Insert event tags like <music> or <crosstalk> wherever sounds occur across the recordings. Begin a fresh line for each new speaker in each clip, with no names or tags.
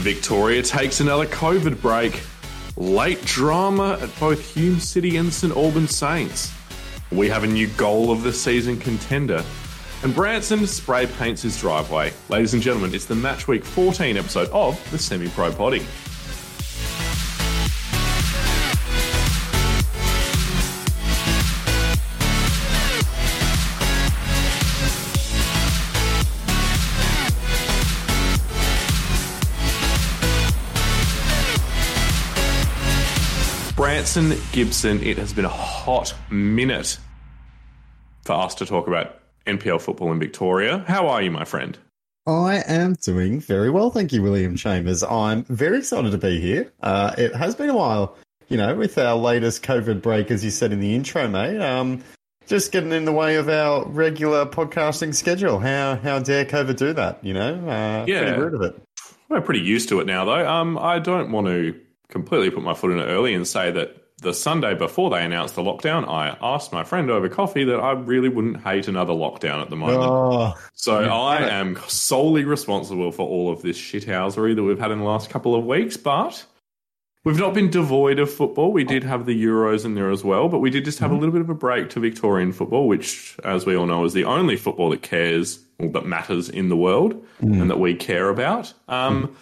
Victoria takes another COVID break. Late drama at both Hume City and St Albans Saints. We have a new goal of the season contender. And Branson spray paints his driveway. Ladies and gentlemen, it's the Match Week 14 episode of the Semi Pro Potty. Branson Gibson, it has been a hot minute for us to talk about NPL football in Victoria. How are you, my friend?
I am doing very well, thank you, William Chambers. I'm very excited to be here. Uh, it has been a while, you know, with our latest COVID break, as you said in the intro, mate. Um, just getting in the way of our regular podcasting schedule. How how dare COVID do that? You know, uh,
Yeah.
pretty rude of it.
We're pretty used to it now, though. Um, I don't want to completely put my foot in it early and say that the Sunday before they announced the lockdown, I asked my friend over coffee that I really wouldn't hate another lockdown at the moment.
Oh,
so. I am solely responsible for all of this shithousery that we've had in the last couple of weeks, but we've not been devoid of football. We did have the Euros in there as well, but we did just have a mm-hmm. little bit of a break to Victorian football, which, as we all know, is the only football that cares or that matters in the world mm. and that we care about. Um, mm.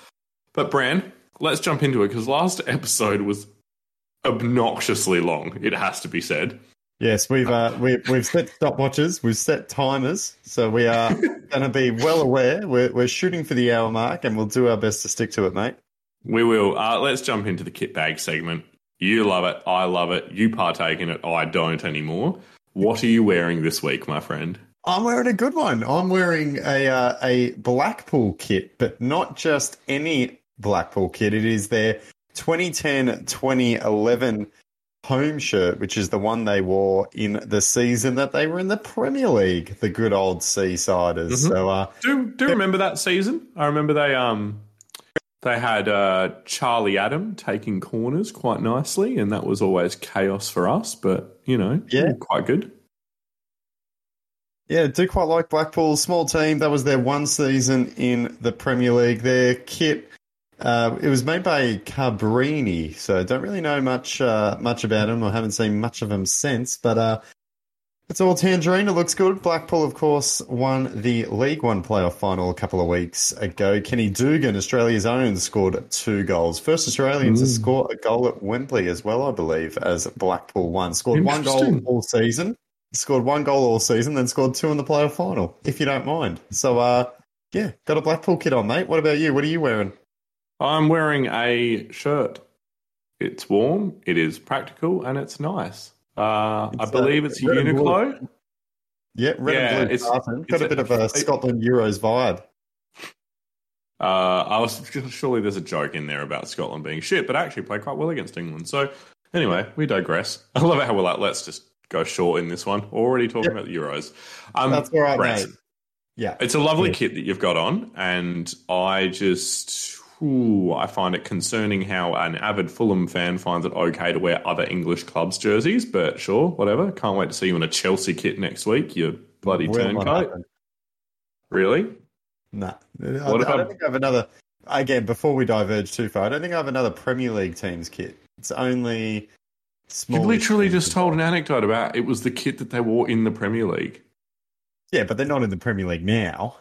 But Bran, let's jump into it because last <laughs> episode was obnoxiously long. It has to be said.
yes, we've uh, we, we've set stopwatches, we've set timers, so we are <laughs> going to be well aware. We're we're shooting for the hour mark, and we'll do our best to stick to it, mate.
We will. Uh, let's jump into the kit bag segment. You love it. I love it. You partake in it. I don't anymore. What are you wearing this week, my friend?
I'm wearing a good one. I'm wearing a uh, a Blackpool kit, but not just any Blackpool kit. It is their 2010-2011 home shirt, which is the one they wore in the season that they were in the Premier League, the good old Seasiders.
Mhm.
So, uh,
Do do you remember that season? I remember they um they had uh, Charlie Adam taking corners quite nicely, and that was always chaos for us. But you know,
Yeah.
quite good.
yeah, do quite like Blackpool. Small team. That was their one season in the Premier League. Their kit. Uh, it was made by Carbrini, so I don't really know much uh, much about him. I haven't seen much of him since, but uh, it's all tangerine. It looks good. Blackpool, of course, won the League One playoff final a couple of weeks ago. Kenny Dougall, Australia's own, scored two goals. First Australian to score a goal at Wembley as well, I believe, as Blackpool won. Scored one goal all season. Scored one goal all season, then scored two in the playoff final, if you don't mind. So, uh, yeah, got a Blackpool kit on, mate. What about you? What are you wearing?
I'm wearing a shirt. It's warm, it is practical, and it's nice. Uh, I
It's, uh,
believe it's
red and blue.
Uniqlo.
Yeah, red
Yeah,
and blue
it's-
tartan. Got a
a-
bit of a Scotland Euros vibe.
Uh, I was surely there's a joke in there about Scotland being shit, but actually played quite well against England. So anyway, we digress. <laughs> I love it how we're like, let's just go short in this one. Already talking
Yep.
about the Euros. Um,
That's all right, mate. Yeah.
It's a lovely
Yeah.
kit that you've got on, and I just. Ooh, I find it concerning how an avid Fulham fan finds it okay to wear other English clubs' jerseys, but sure, whatever. Can't wait to see you in a Chelsea kit next week, you bloody
Will
turncoat. Really?
Nah. I, I don't think I have another. Again, before we diverge too far, I don't think I have another Premier League team's kit. It's only
You literally just told an anecdote about it was the kit that they wore in the Premier League.
Yeah, but they're not in the Premier League now.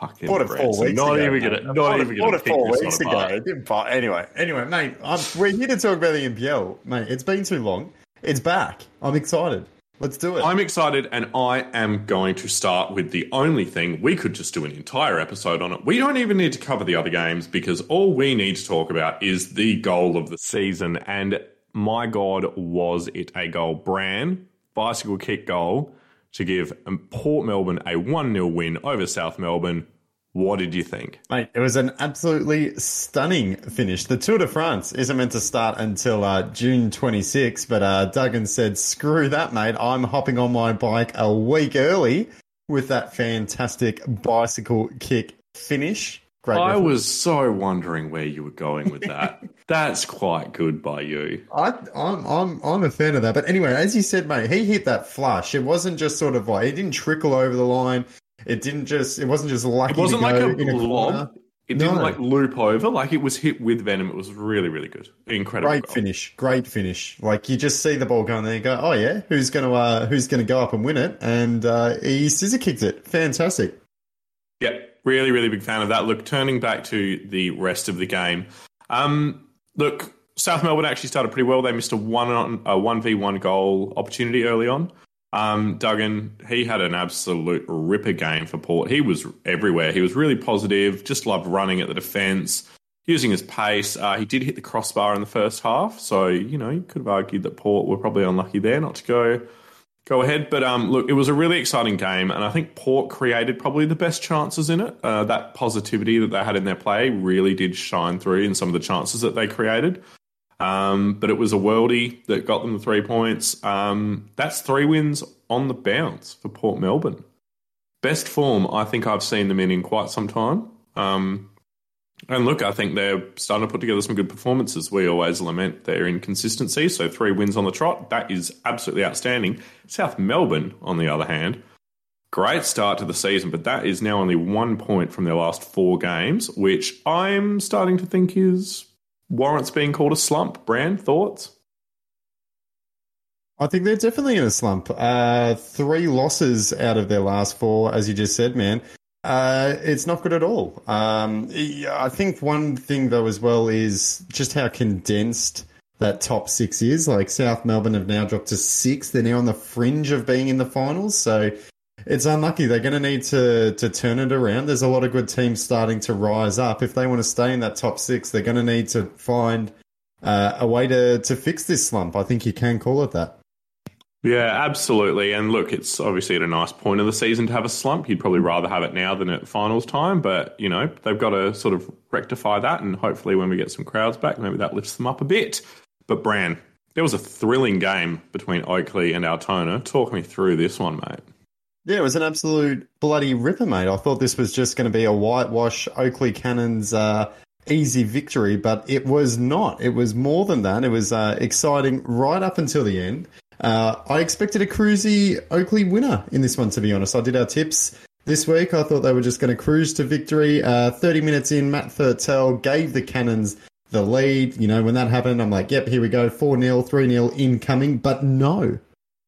Fucking
Bought it four
Branson.
weeks
not
ago.
even gonna, not
bought
even gonna
bought it four weeks ago.
apart.
It didn't buy- Anyway, anyway, mate, I'm, we're here to talk about the NPL, mate. It's been too long. It's back. I'm excited. Let's do it.
I'm excited, and I am going to start with the only thing we could just do an entire episode on it. We don't even need to cover the other games because all we need to talk about is the goal of the season. And my God, was it a goal? Bran, bicycle kick goal to give Port Melbourne a 1 0 win over South Melbourne. What did you think?
Mate, it was an absolutely stunning finish. The Tour de France isn't meant to start until uh, June 26, but uh, Duggan said, screw that, mate. I'm hopping on my bike a week early with that fantastic bicycle kick finish. Great.
I
effort.
was so wondering where you were going with that. <laughs> That's quite good by you.
I, I'm, I'm, I'm a fan of that. But anyway, as you said, mate, he hit that flush. It wasn't just sort of like, it didn't trickle over the line. It didn't just, it wasn't just lucky
It wasn't
to
like a
in a
blob. It didn't
No.
like loop over, like it was hit with venom. It was really, really good. Incredible.
Great
goal.
finish, great finish. Like you just see the ball going there, and go, oh yeah, who's gonna uh, who's gonna go up and win it? And uh, he scissor kicked it. Fantastic.
Yeah, really, really big fan of that. Look, turning back to the rest of the game, um, look, South Melbourne actually started pretty well. They missed a one on a one v one goal opportunity early on. Um, Duggan, he had an absolute ripper game for Port. He was everywhere. He was really positive. Just loved running at the defence, using his pace. Uh, he did hit the crossbar in the first half, so you know you could have argued that Port were probably unlucky there not to go go ahead. But um, look, it was a really exciting game, and I think Port created probably the best chances in it. Uh, that positivity that they had in their play really did shine through in some of the chances that they created. Um, but it was a worldie that got them the three points. Um, that's three wins on the bounce for Port Melbourne. Best form I think I've seen them in in quite some time. Um, and look, I think they're starting to put together some good performances. We always lament their inconsistency. So three wins on the trot, that is absolutely outstanding. South Melbourne, on the other hand, great start to the season, but that is now only one point from their last four games, which I'm starting to think is warrants being called a slump. Brand thoughts?
I think they're definitely in a slump. Uh, three losses out of their last four, as you just said, man. Uh, it's not good at all. Um, I think one thing though as well is just how condensed that top six is. Like South Melbourne have now dropped to six. They're now on the fringe of being in the finals. So it's unlucky. They're going to need to to turn it around. There's a lot of good teams starting to rise up. If they want to stay in that top six, they're going to need to find uh, a way to to fix this slump. I think you can call it that.
Yeah, absolutely. And look, it's obviously at a nice point of the season to have a slump. You'd probably rather have it now than at finals time, but you know, they've got to sort of rectify that and hopefully when we get some crowds back, maybe that lifts them up a bit. But Bran, there was a thrilling game between Oakleigh and Altona. Talk me through this one, mate.
Yeah, it was an absolute bloody ripper, mate. I thought this was just going to be a whitewash Oakleigh Cannons uh, easy victory, but it was not. It was more than that. It was uh, exciting right up until the end. Uh, I expected a cruisy Oakleigh winner in this one, to be honest. I did our tips this week. I thought they were just going to cruise to victory. Uh, 30 minutes in, Matt Thurtell gave the Cannons the lead. You know, when that happened, I'm like, yep, here we go. 4 0, 3 0 incoming. But no,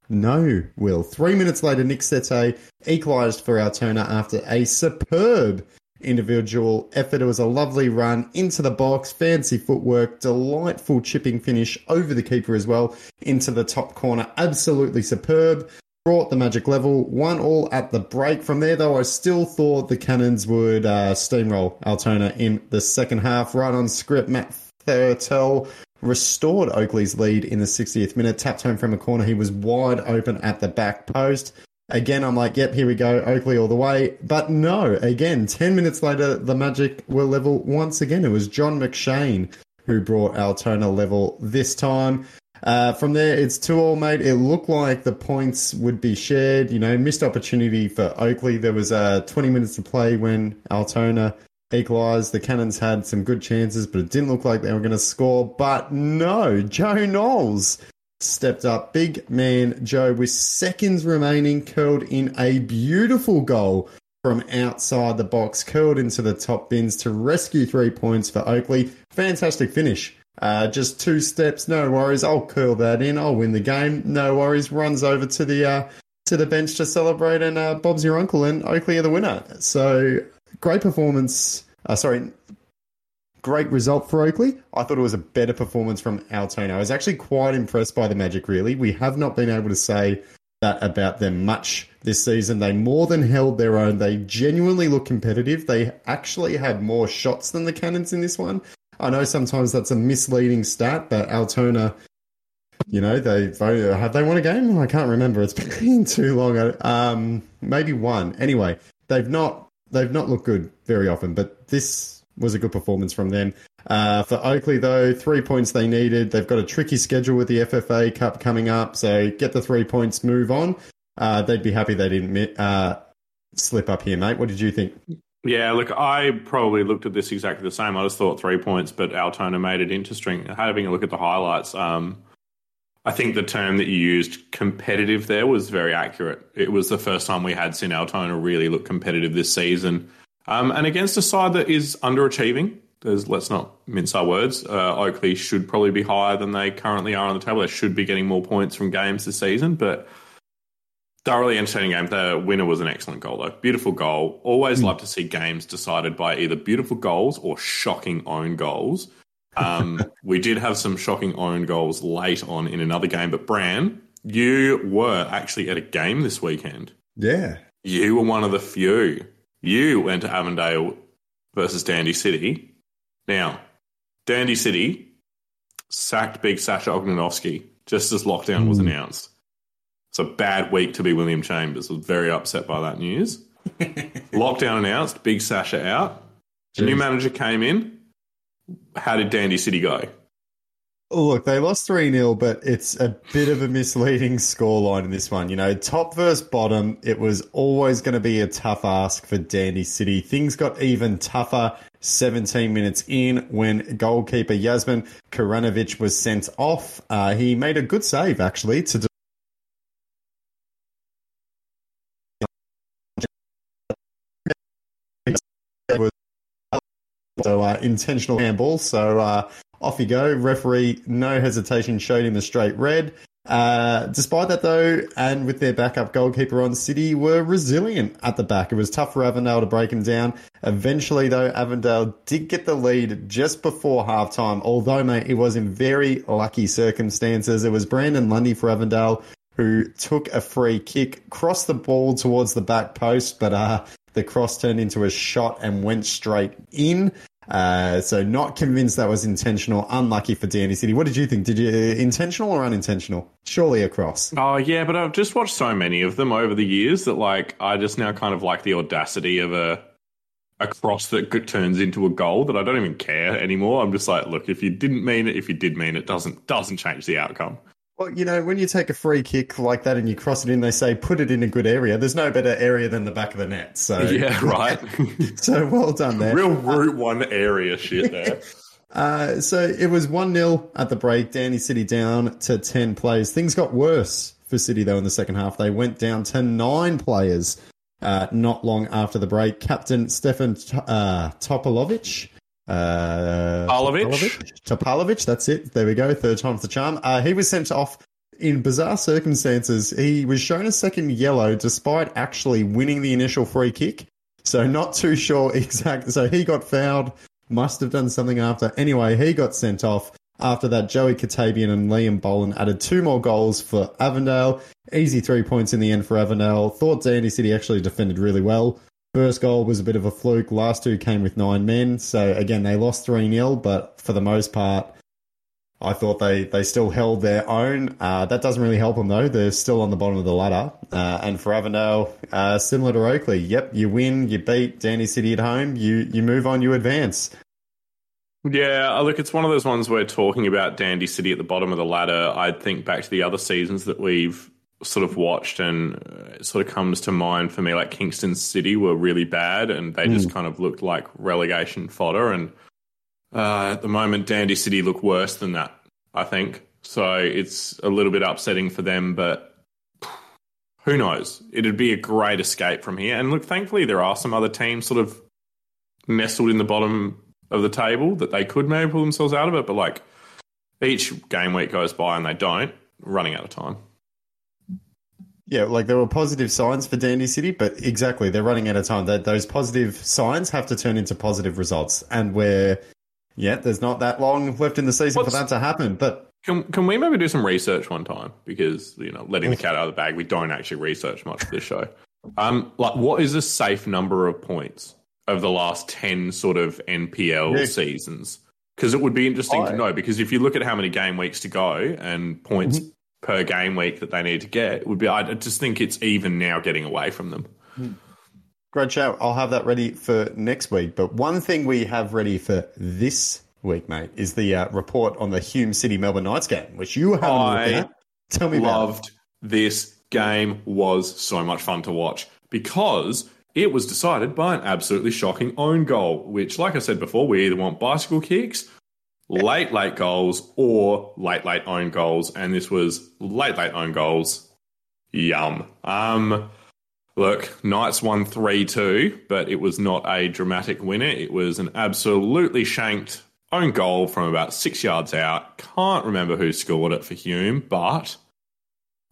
no, Will. Three minutes later, Nick Sete equalised for Altona after a superb individual effort. It was a lovely run into the box, fancy footwork, delightful chipping finish over the keeper as well into the top corner. Absolutely superb. Brought the magic level, one all at the break. From there, though, I still thought the Cannons would uh, steamroll Altona in the second half. Right on script, Matt Thurtell restored Oakleigh's lead in the 60th minute. Tapped home from a corner. He was wide open at the back post. Again, I'm like, yep, here we go, Oakleigh all the way. But no, again, 10 minutes later, the Magic were level once again. It was John McShane who brought Altona level this time. Uh, from there, it's two all, mate. It looked like the points would be shared. You know, missed opportunity for Oakleigh. There was uh, 20 minutes to play when Altona equalised. The Cannons had some good chances, but it didn't look like they were going to score. But no, Joe Knowles stepped up. Big man Joe, with seconds remaining, curled in a beautiful goal from outside the box, curled into the top bins to rescue three points for Oakleigh. Fantastic finish. Uh, just two steps, no worries. I'll curl that in. I'll win the game. No worries. Runs over to the uh, to the bench to celebrate, and uh, Bob's your uncle, and Oakleigh are the winner. So great performance. Uh, sorry, great result for Oakleigh. I thought it was a better performance from Altona. I was actually quite impressed by the Magic, really. We have not been able to say that about them much this season. They more than held their own. They genuinely look competitive. They actually had more shots than the Cannons in this one. I know sometimes that's a misleading stat, but Altona, you know, they have they won a game? I can't remember. It's <laughs> been too long. Um, maybe one. Anyway, they've not they've not looked good very often, but this was a good performance from them. Uh, for Oakleigh, though, three points they needed. They've got a tricky schedule with the FFA Cup coming up, so get the three points, move on. Uh, they'd be happy they didn't uh, slip up here, mate. What did you think?
Yeah, look, I probably looked at this exactly the same. I just thought three points, but Altona made it interesting. Having a look at the highlights, um, I think the term that you used, competitive, there was very accurate. It was the first time we had seen Altona really look competitive this season. Um, and against a side that is underachieving, there's, let's not mince our words. Uh, Oakleigh should probably be higher than they currently are on the table. They should be getting more points from games this season, but thoroughly entertaining game. The winner was an excellent goal, though. Beautiful goal. Always love to see games decided by either beautiful goals or shocking own goals. Um, <laughs> we did have some shocking own goals late on in another game, but Bran, you were actually at a game this weekend.
Yeah.
You were one of the few. You went to Avondale versus Dandy City. Now, Dandy City sacked big Sasha Ognenovski just as lockdown was hmm. announced. It's a bad week to be William Chambers. was very upset by that news. <laughs> lockdown announced, big Sasha out. The new manager came in. How did Dandy City go?
Look, they lost 3 0, but it's a bit of a misleading scoreline in this one. You know, top versus bottom, it was always going to be a tough ask for Dandy City. Things got even tougher 17 minutes in when goalkeeper Yasmin Karanovic was sent off. Uh, he made a good save, actually, to So <laughs> uh, intentional handball. So uh, off you go. Referee, no hesitation, showed him a straight red. Uh, despite that, though, and with their backup goalkeeper on, City were resilient at the back. It was tough for Avondale to break him down. Eventually, though, Avondale did get the lead just before halftime. Although, mate, it was in very lucky circumstances. It was Brandon Lundy for Avondale who took a free kick, crossed the ball towards the back post, but uh, the cross turned into a shot and went straight in. Uh, so not convinced that was intentional. Unlucky for Dandy City. What did you think? Did you intentional or unintentional? Surely a cross.
Oh yeah, but I've just watched so many of them over the years that like I just now kind of like the audacity of a a cross that turns into a goal that I don't even care anymore. I'm just like, look, if you didn't mean it, if you did mean it, doesn't doesn't change the outcome.
Well, you know, when you take a free kick like that and you cross it in, they say put it in a good area. There's no better area than the back of the net. So <laughs>
Yeah, right. <laughs>
so well done there.
Real Route One area shit there. <laughs>
Uh, so it was 1 0 at the break. Dandy City down to 10 players. Things got worse for City, though, in the second half. They went down to nine players uh, not long after the break. Captain Stefan uh, Topalovic. Uh?
Topalovic?
Topalovic, that's it. There we go. Third time's the charm. Uh, he was sent off in bizarre circumstances. He was shown a second yellow despite actually winning the initial free kick. So not too sure <laughs> exactly. So he got fouled. Must have done something after. Anyway, he got sent off. After that, Joey Katabian and Liam Boland added two more goals for Avondale. Easy three points in the end for Avondale. Thought Dandy City actually defended really well. First goal was a bit of a fluke. Last two came with nine men. So again, they lost 3 0, but for the most part, I thought they, they still held their own. Uh, that doesn't really help them though. They're still on the bottom of the ladder. Uh, and for Avondale, uh, similar to Oakleigh, yep, you win, you beat Dandy City at home, you you move on, you advance.
Yeah, uh, look, it's one of those ones where talking about Dandy City at the bottom of the ladder, I'd think back to the other seasons that we've sort of watched, and uh, sort of comes to mind for me like Kingston City were really bad, and they just kind of looked like relegation fodder. And uh, at the moment, Dandy City look worse than that, I think. So it's a little bit upsetting for them, but who knows? It'd be a great escape from here. And look, thankfully, there are some other teams sort of nestled in the bottom of the table that they could maybe pull themselves out of it. But like each game week goes by and they don't, running out of time.
Yeah, like there were positive signs for Dandy City, but exactly, they're running out of time. That those positive signs have to turn into positive results, and where, yeah, there's not that long left in the season
What's-
for that to happen. But
Can can we maybe do some research one time? Because you know, letting the cat out of the bag, we don't actually research much for this show. Um, like, what is a safe number of points of the last ten sort of NPL
Yeah.
seasons? Because it would be interesting
I-
to know. Because if you look at how many game weeks to go and points per game week that they need to get, would be. I just think it's even now getting away from them.
great show. I'll have that ready for next week. But one thing we have ready for this week, mate, is the uh, report on the Hume City Melbourne Knights game, which you haven't
I
at. Tell me about.
loved this game was so much fun to watch because it was decided by an absolutely shocking own goal which like i said before we either want bicycle kicks late late goals or late late own goals and this was late late own goals yum um Look, Knights won 3 2, but it was not a dramatic winner. It was an absolutely shanked own goal from about six yards out. Can't remember who scored it for Hume, but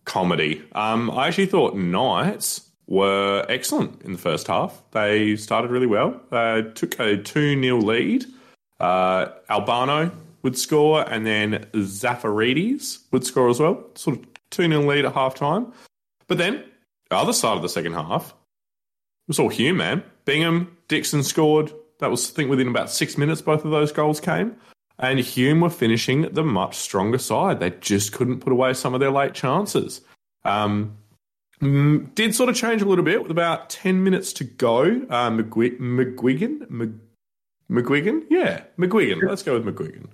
comedy. Um, I actually thought Knights were excellent in the first half. They started really well. They took a 2 0 lead. Uh, Albano would score, and then Zafaridis would score as well. Sort of 2 0 lead at half time. But then, the other side of the second half, it was all Hume, man. Bingham, Dixon scored. That was, I think, within about six minutes, both of those goals came. And Hume were finishing the much stronger side. They just couldn't put away some of their late chances. Um, did sort of change a little bit with about 10 minutes to go. Uh, McGuigan, McGuigan, McGuigan, yeah, McGuigan. Let's go with McGuigan.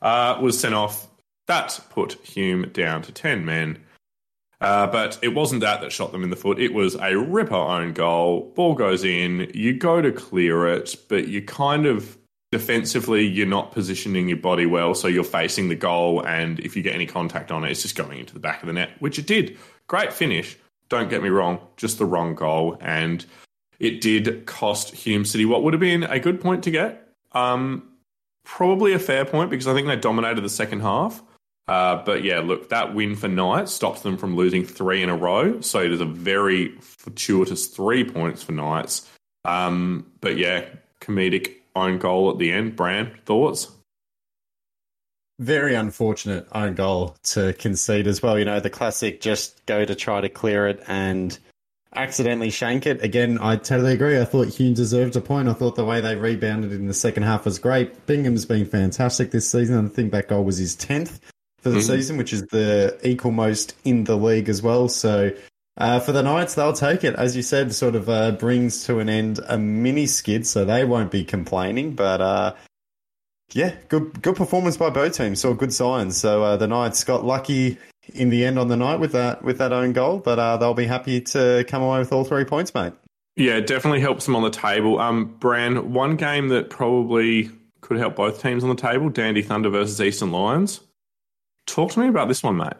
Uh, was sent off. That put Hume down to 10 men. Uh, but it wasn't that that shot them in the foot. It was a ripper own goal. Ball goes in. You go to clear it, but you kind of defensively, you're not positioning your body well. So you're facing the goal. And if you get any contact on it, it's just going into the back of the net, which it did. Great finish. Don't get me wrong, just the wrong goal. And it did cost Hume City what would have been a good point to get. Um, probably a fair point because I think they dominated the second half. Uh, but yeah, look, that win for Knights stops them from losing three in a row. So it is a very fortuitous three points for Knights. Um, but yeah, comedic own goal at the end. Brand, thoughts?
Very unfortunate own goal to concede as well. You know, the classic just go to try to clear it and accidentally shank it. Again, I totally agree. I thought Hume deserved a point. I thought the way they rebounded in the second half was great. Bingham's been fantastic this season. I think that goal was his 10th for the mm-hmm. season, which is the equal most in the league as well. So uh, for the Knights, they'll take it. As you said, sort of uh, brings to an end a mini skid, so they won't be complaining. But uh, yeah, good good performance by both teams. Saw good signs. So uh, the Knights got lucky in the end on the night with that with that own goal, but uh, they'll be happy to come away with all three points, mate.
Yeah, definitely helps them on the table. Um, Bran, one game that probably could help both teams on the table: Dandy Thunder versus Eastern Lions. Talk to me about this one, mate.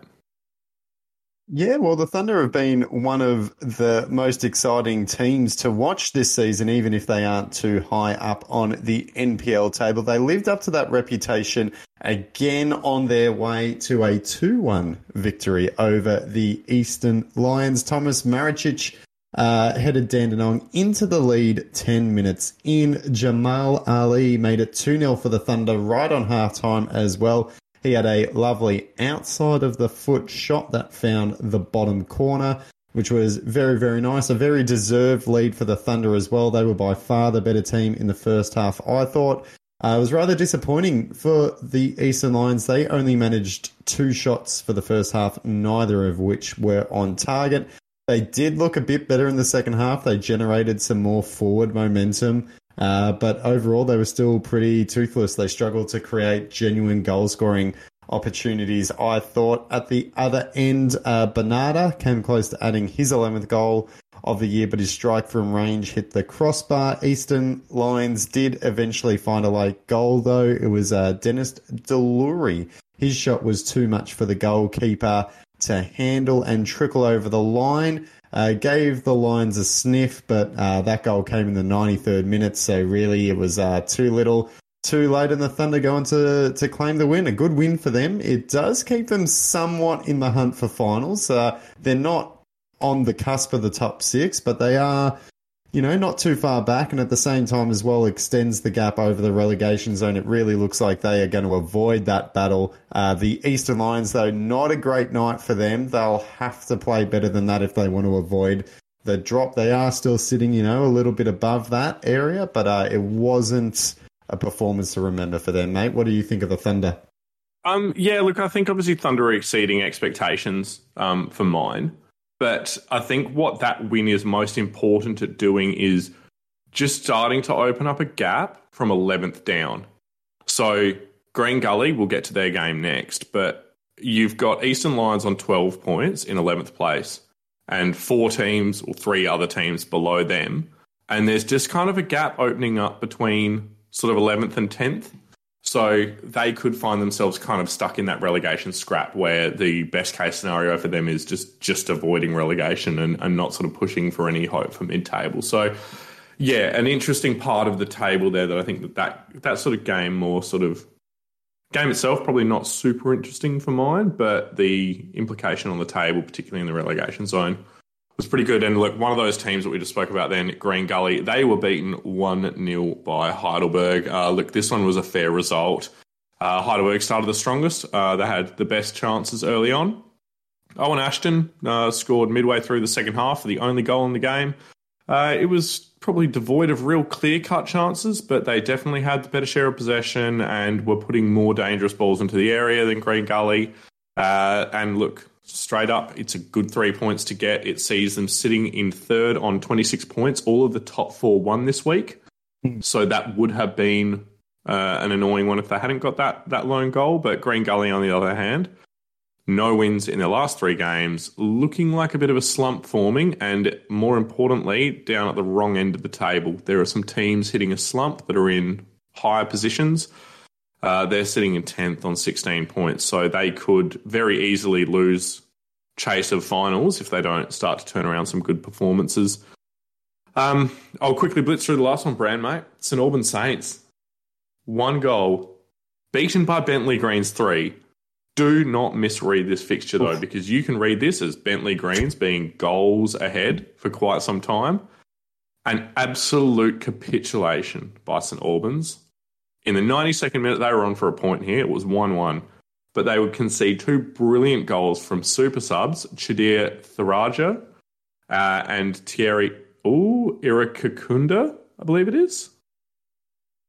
Yeah, well, the Thunder have been one of the most exciting teams to watch this season, even if they aren't too high up on the NPL table. They lived up to that reputation again on their way to a 2 1 victory over the Eastern Lions. Thomas Maricic uh, headed Dandenong into the lead 10 minutes in. Jamal Ali made it 2 0 for the Thunder right on half time as well. He had a lovely outside of the foot shot that found the bottom corner, which was very, very nice. A very deserved lead for the Thunder as well. They were by far the better team in the first half, I thought. Uh, it was rather disappointing for the Eastern Lions. They only managed two shots for the first half, neither of which were on target. They did look a bit better in the second half. They generated some more forward momentum. Uh, but overall, they were still pretty toothless. They struggled to create genuine goal scoring opportunities. I thought at the other end, uh, Bernarda came close to adding his 11th goal of the year, but his strike from range hit the crossbar. Eastern Lions did eventually find a late goal, though. It was uh, Dennis Delury. His shot was too much for the goalkeeper to handle and trickle over the line. Uh, gave the Lions a sniff, but uh, that goal came in the 93rd minute, so really it was uh, too little, too late, and the Thunder going to, to claim the win. A good win for them. It does keep them somewhat in the hunt for finals. Uh, they're not on the cusp of the top six, but they are you know, not too far back, and at the same time as well extends the gap over the relegation zone. It really looks like they are going to avoid that battle. Uh, the Eastern Lions, though, not a great night for them. They'll have to play better than that if they want to avoid the drop. They are still sitting, you know, a little bit above that area, but uh, it wasn't a performance to remember for them, mate. What do you think of the Thunder?
Um, yeah, look, I think obviously Thunder are exceeding expectations um, for mine. But I think what that win is most important at doing is just starting to open up a gap from 11th down. So Green Gully will get to their game next, but you've got Eastern Lions on 12 points in 11th place and four teams or three other teams below them. And there's just kind of a gap opening up between sort of 11th and 10th. So they could find themselves kind of stuck in that relegation scrap where the best case scenario for them is just just avoiding relegation and, and not sort of pushing for any hope for mid table. So yeah, an interesting part of the table there that I think that, that that sort of game more sort of game itself probably not super interesting for mine, but the implication on the table, particularly in the relegation zone, was pretty good. And look, one of those teams that we just spoke about then, Green Gully, they were beaten 1 0 by Heidelberg. Uh, look, this one was a fair result. Uh, Heidelberg started the strongest. Uh, they had the best chances early on. Owen Ashton uh, scored midway through the second half for the only goal in the game. Uh, it was probably devoid of real clear cut chances, but they definitely had the better share of possession and were putting more dangerous balls into the area than Green Gully. Uh, and look, straight up, it's a good three points to get. It sees them sitting in third on 26 points. All of the top four won this week. Hmm. So that would have been uh, an annoying one if they hadn't got that, that lone goal. But Green Gully, on the other hand, no wins in their last three games, looking like a bit of a slump forming, and more importantly, down at the wrong end of the table. There are some teams hitting a slump that are in higher positions. Uh, they're sitting in 10th on 16 points, so they could very easily lose chase of finals if they don't start to turn around some good performances. Um, I'll quickly blitz through the last one, Brand, mate. St Albans Saints. One goal, beaten by Bentleigh Greens three. Do not misread this fixture though, because you can read this as Bentleigh Greens being goals ahead for quite some time. An absolute capitulation by St Albans in the 92nd minute, they were on for a point here. It was 1 1. But they would concede two brilliant goals from super subs, Chadir Tharaja uh, and Thierry Ooh, Irakakunda, I believe it is.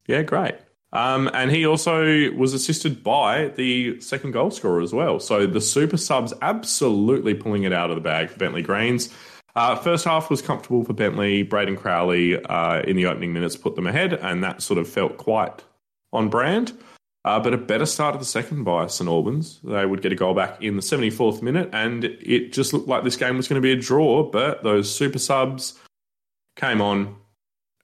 Yeah, great. Um, and he also was assisted by the second goal scorer as well. So the super subs absolutely pulling it out of the bag for Bentleigh Greens. Uh, first half was comfortable for Bentleigh. Braden Crowley uh, in the opening minutes put them ahead, and that sort of felt quite on brand. Uh, but a better start of the second by St Albans. They would get a goal back in the 74th minute, and it just looked like this game was going to be a draw. But those super subs came on.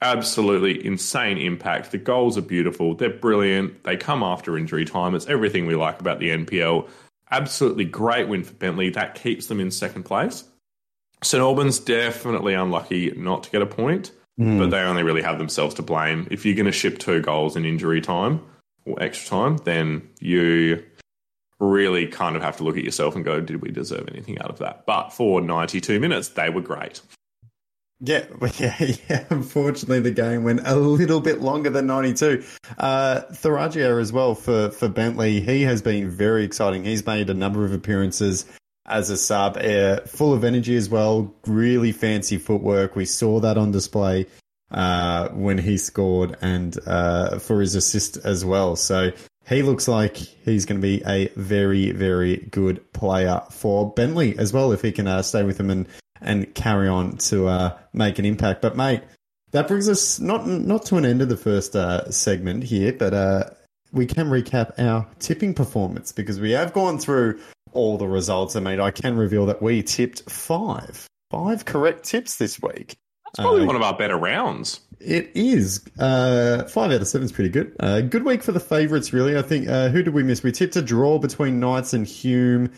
Absolutely insane impact. The goals are beautiful. They're brilliant. They come after injury time. It's everything we like about the NPL. Absolutely great win for Bentleigh. That keeps them in second place. St Albans definitely unlucky not to get a point. Mm. But they only really have themselves to blame. If you're going to ship two goals in injury time or extra time, then you really kind of have to look at yourself and go, did we deserve anything out of that? But for 92 minutes, they were great.
Yeah, <laughs> yeah, yeah. Unfortunately, the game went a little bit longer than 92. Uh, Tharagia as well for, for Bentleigh. He has been very exciting. He's made a number of appearances as a sub, uh, full of energy as well. Really fancy footwork. We saw that on display uh, when he scored and uh, for his assist as well. So he looks like he's going to be a very, very good player for Bentleigh as well if he can uh, stay with him and and carry on to uh, make an impact. But mate, that brings us not not to an end of the first uh, segment here, but we can recap our tipping performance because we have gone through all the results. I mean, I can reveal that we tipped five, five correct tips this week.
That's probably uh, one of our better rounds.
It is. Uh, five out of seven is pretty good. Uh, good week for the favourites, really. I think. Uh, who did we miss? We tipped a draw between Knights and Hume.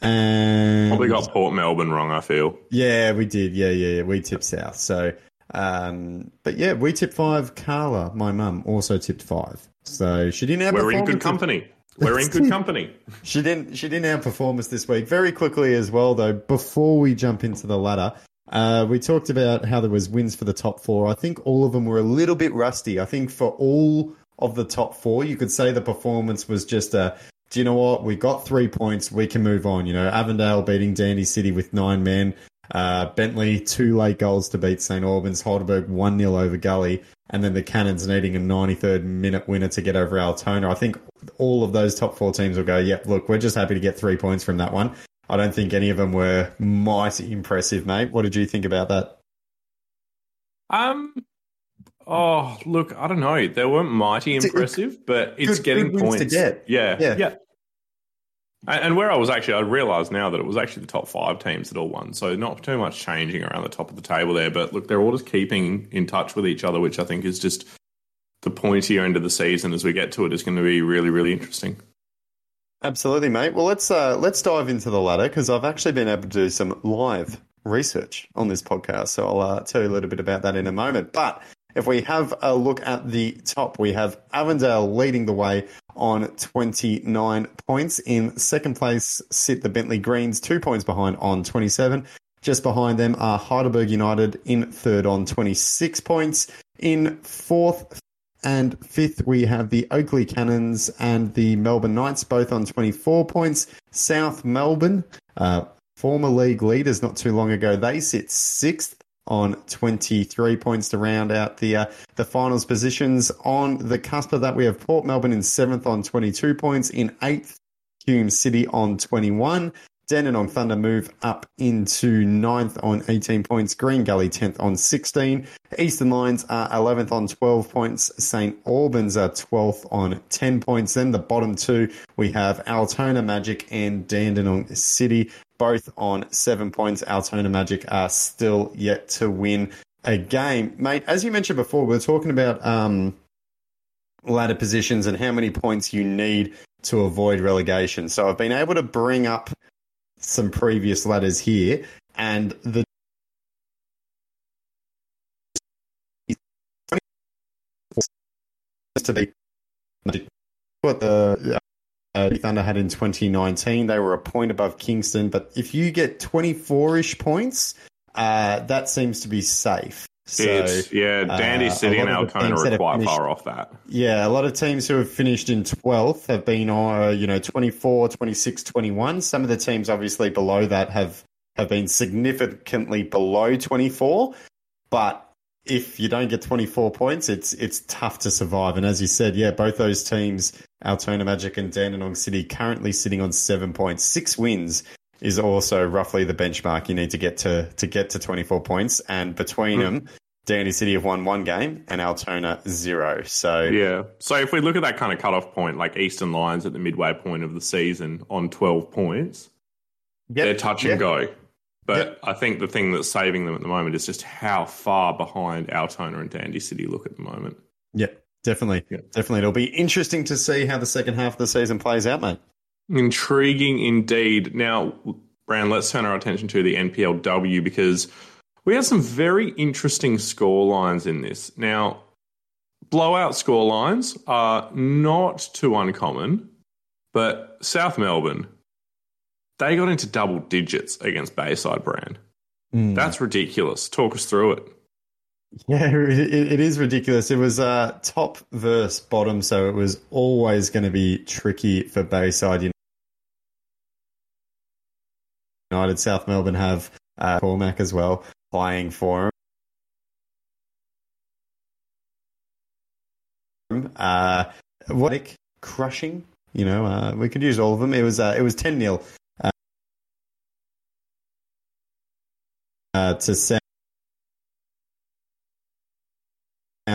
And
probably got Port Melbourne wrong. I feel.
Yeah, we did. Yeah, yeah, yeah. We tipped South. So, um, but yeah, we tipped five. Carla, my mum, also tipped five. So she didn't have.
We're in good company. We're in good company.
she didn't. She didn't outperform us this week. Very quickly as well, though. Before we jump into the ladder, uh, we talked about how there was wins for the top four. I think all of them were a little bit rusty. I think for all of the top four, you could say the performance was just a. Do you know what? We got three points. We can move on. You know, Avondale beating Dandy City with nine men. Uh, Bentleigh, two late goals to beat St. Albans. Heidelberg, 1 0 over Gully. And then the Cannons needing a 93rd minute winner to get over Altona. I think all of those top four teams will go, yep, look, we're just happy to get three points from that one. I don't think any of them were mighty impressive, mate. What did you think about that?
Um, oh, look, I don't know. They weren't mighty impressive, but it's good, getting good points. to get. Yeah, yeah, yeah. And where I was actually, I realised now that it was actually the top five teams that all won. So not too much changing around the top of the table there. But look, they're all just keeping in touch with each other, which I think is just the pointier end of the season as we get to it is going to be really, really interesting.
Absolutely, mate. Well, let's uh, let's dive into the ladder because I've actually been able to do some live research on this podcast. So I'll uh, tell you a little bit about that in a moment. But if we have a look at the top, we have Avondale leading the way on 29 points. In second place sit the Bentleigh Greens, two points behind on 27. Just behind them are Heidelberg United in third on 26 points. In fourth and fifth, we have the Oakleigh Cannons and the Melbourne Knights, both on 24 points. South Melbourne, uh, former league leaders not too long ago, they sit sixth on 23 points to round out the uh, the finals positions. On the cusp of that, we have Port Melbourne in seventh on 22 points. In eighth, Hume City on 21. Dandenong Thunder move up into ninth on 18 points. Green Gully 10th on 16. Eastern Lions are 11th on 12 points. St. Albans are 12th on 10 points. Then the bottom two, we have Altona Magic and Dandenong City, both on seven points. Altona Magic are still yet to win a game. Mate, as you mentioned before, we are talking about um, ladder positions and how many points you need to avoid relegation. So I've been able to bring up some previous ladders here, and the to be what the uh, Thunder had in 2019. They were a point above Kingston, but if you get 24-ish points, uh, that seems to be safe. So,
it's, yeah, Dandy uh, City and Altona are quite finished, far off that.
Yeah, a lot of teams who have finished in 12th have been, uh, you know, 24, 26, 21. Some of the teams obviously below that have, have been significantly below 24. But if you don't get 24 points, it's it's tough to survive. And as you said, yeah, both those teams, Altona Magic and Dandenong City, currently sitting on seven points. Six wins is also roughly the benchmark you need to get to to get to 24 points. And between mm. them, Dandy City have won one game and Altona zero. So
yeah. So if we look at that kind of cutoff point, like Eastern Lions at the midway point of the season on 12 points, yep. they're touch and yep. go. But yep. I think the thing that's saving them at the moment is just how far behind Altona and Dandy City look at the moment.
Yep, definitely. Yep. Definitely. It'll be interesting to see how the second half of the season plays out, mate.
Intriguing indeed. Now, Brand, let's turn our attention to the NPLW because we had some very interesting score lines in this. Now, blowout score lines are not too uncommon, but South Melbourne, they got into double digits against Bayside Brand. Mm. That's ridiculous. Talk us through it. <laughs>
Yeah, it, it is ridiculous. It was uh, top versus bottom, so it was always going to be tricky for Bayside United. South Melbourne have uh, Cormac as well playing for him. Uh, what crushing? You know, uh, we could use all of them. It was uh, it was ten 0 uh, to South.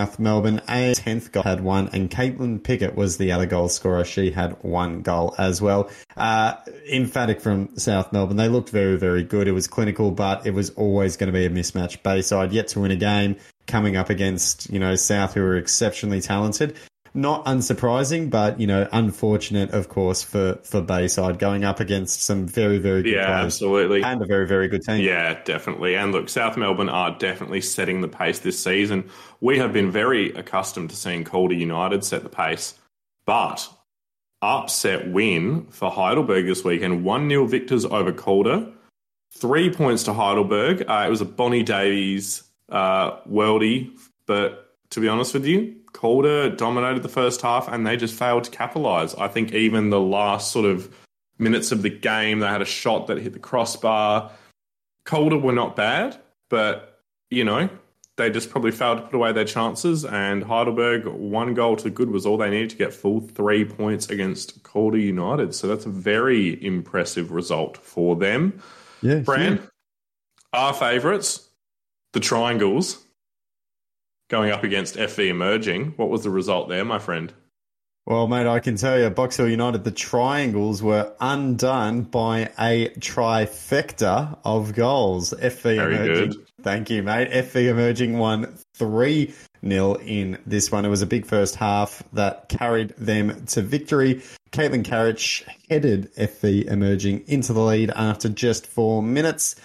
South Melbourne. A 10th goal had one, and Caitlin Pickett was the other goal scorer. She had one goal as well. Uh, emphatic from South Melbourne. They looked very, very good. It was clinical, but it was always going to be a mismatch. Bayside yet to win a game, coming up against, you know, South, who are exceptionally talented not unsurprising, but you know, unfortunate, of course, for for Bayside going up against some very very good
yeah,
players,
absolutely,
and a very very good team.
Yeah, definitely. And look, South Melbourne are definitely setting the pace this season. We have been very accustomed to seeing Calder United set the pace, but upset win for Heidelberg this weekend, one 0 victors over Calder. Three points to Heidelberg. Uh, it was a Bonnie Davies uh, worldie, but to be honest with you, Calder dominated the first half and they just failed to capitalise. I think even the last sort of minutes of the game, they had a shot that hit the crossbar. Calder were not bad, but, you know, they just probably failed to put away their chances. And Heidelberg, one goal to good was all they needed to get full three points against Calder United. So that's a very impressive result for them.
Yeah,
Brand, yeah. our favourites, the Triangles going up against FV Emerging. What was the result there, my friend?
Well, mate, I can tell you, Box Hill United, the triangles were undone by a trifecta of goals. FV
Very
Emerging.
Good.
Thank you, mate. FV Emerging won 3 nil in this one. It was a big first half that carried them to victory. Caitlin Carrick headed FV emerging into the lead after just four minutes.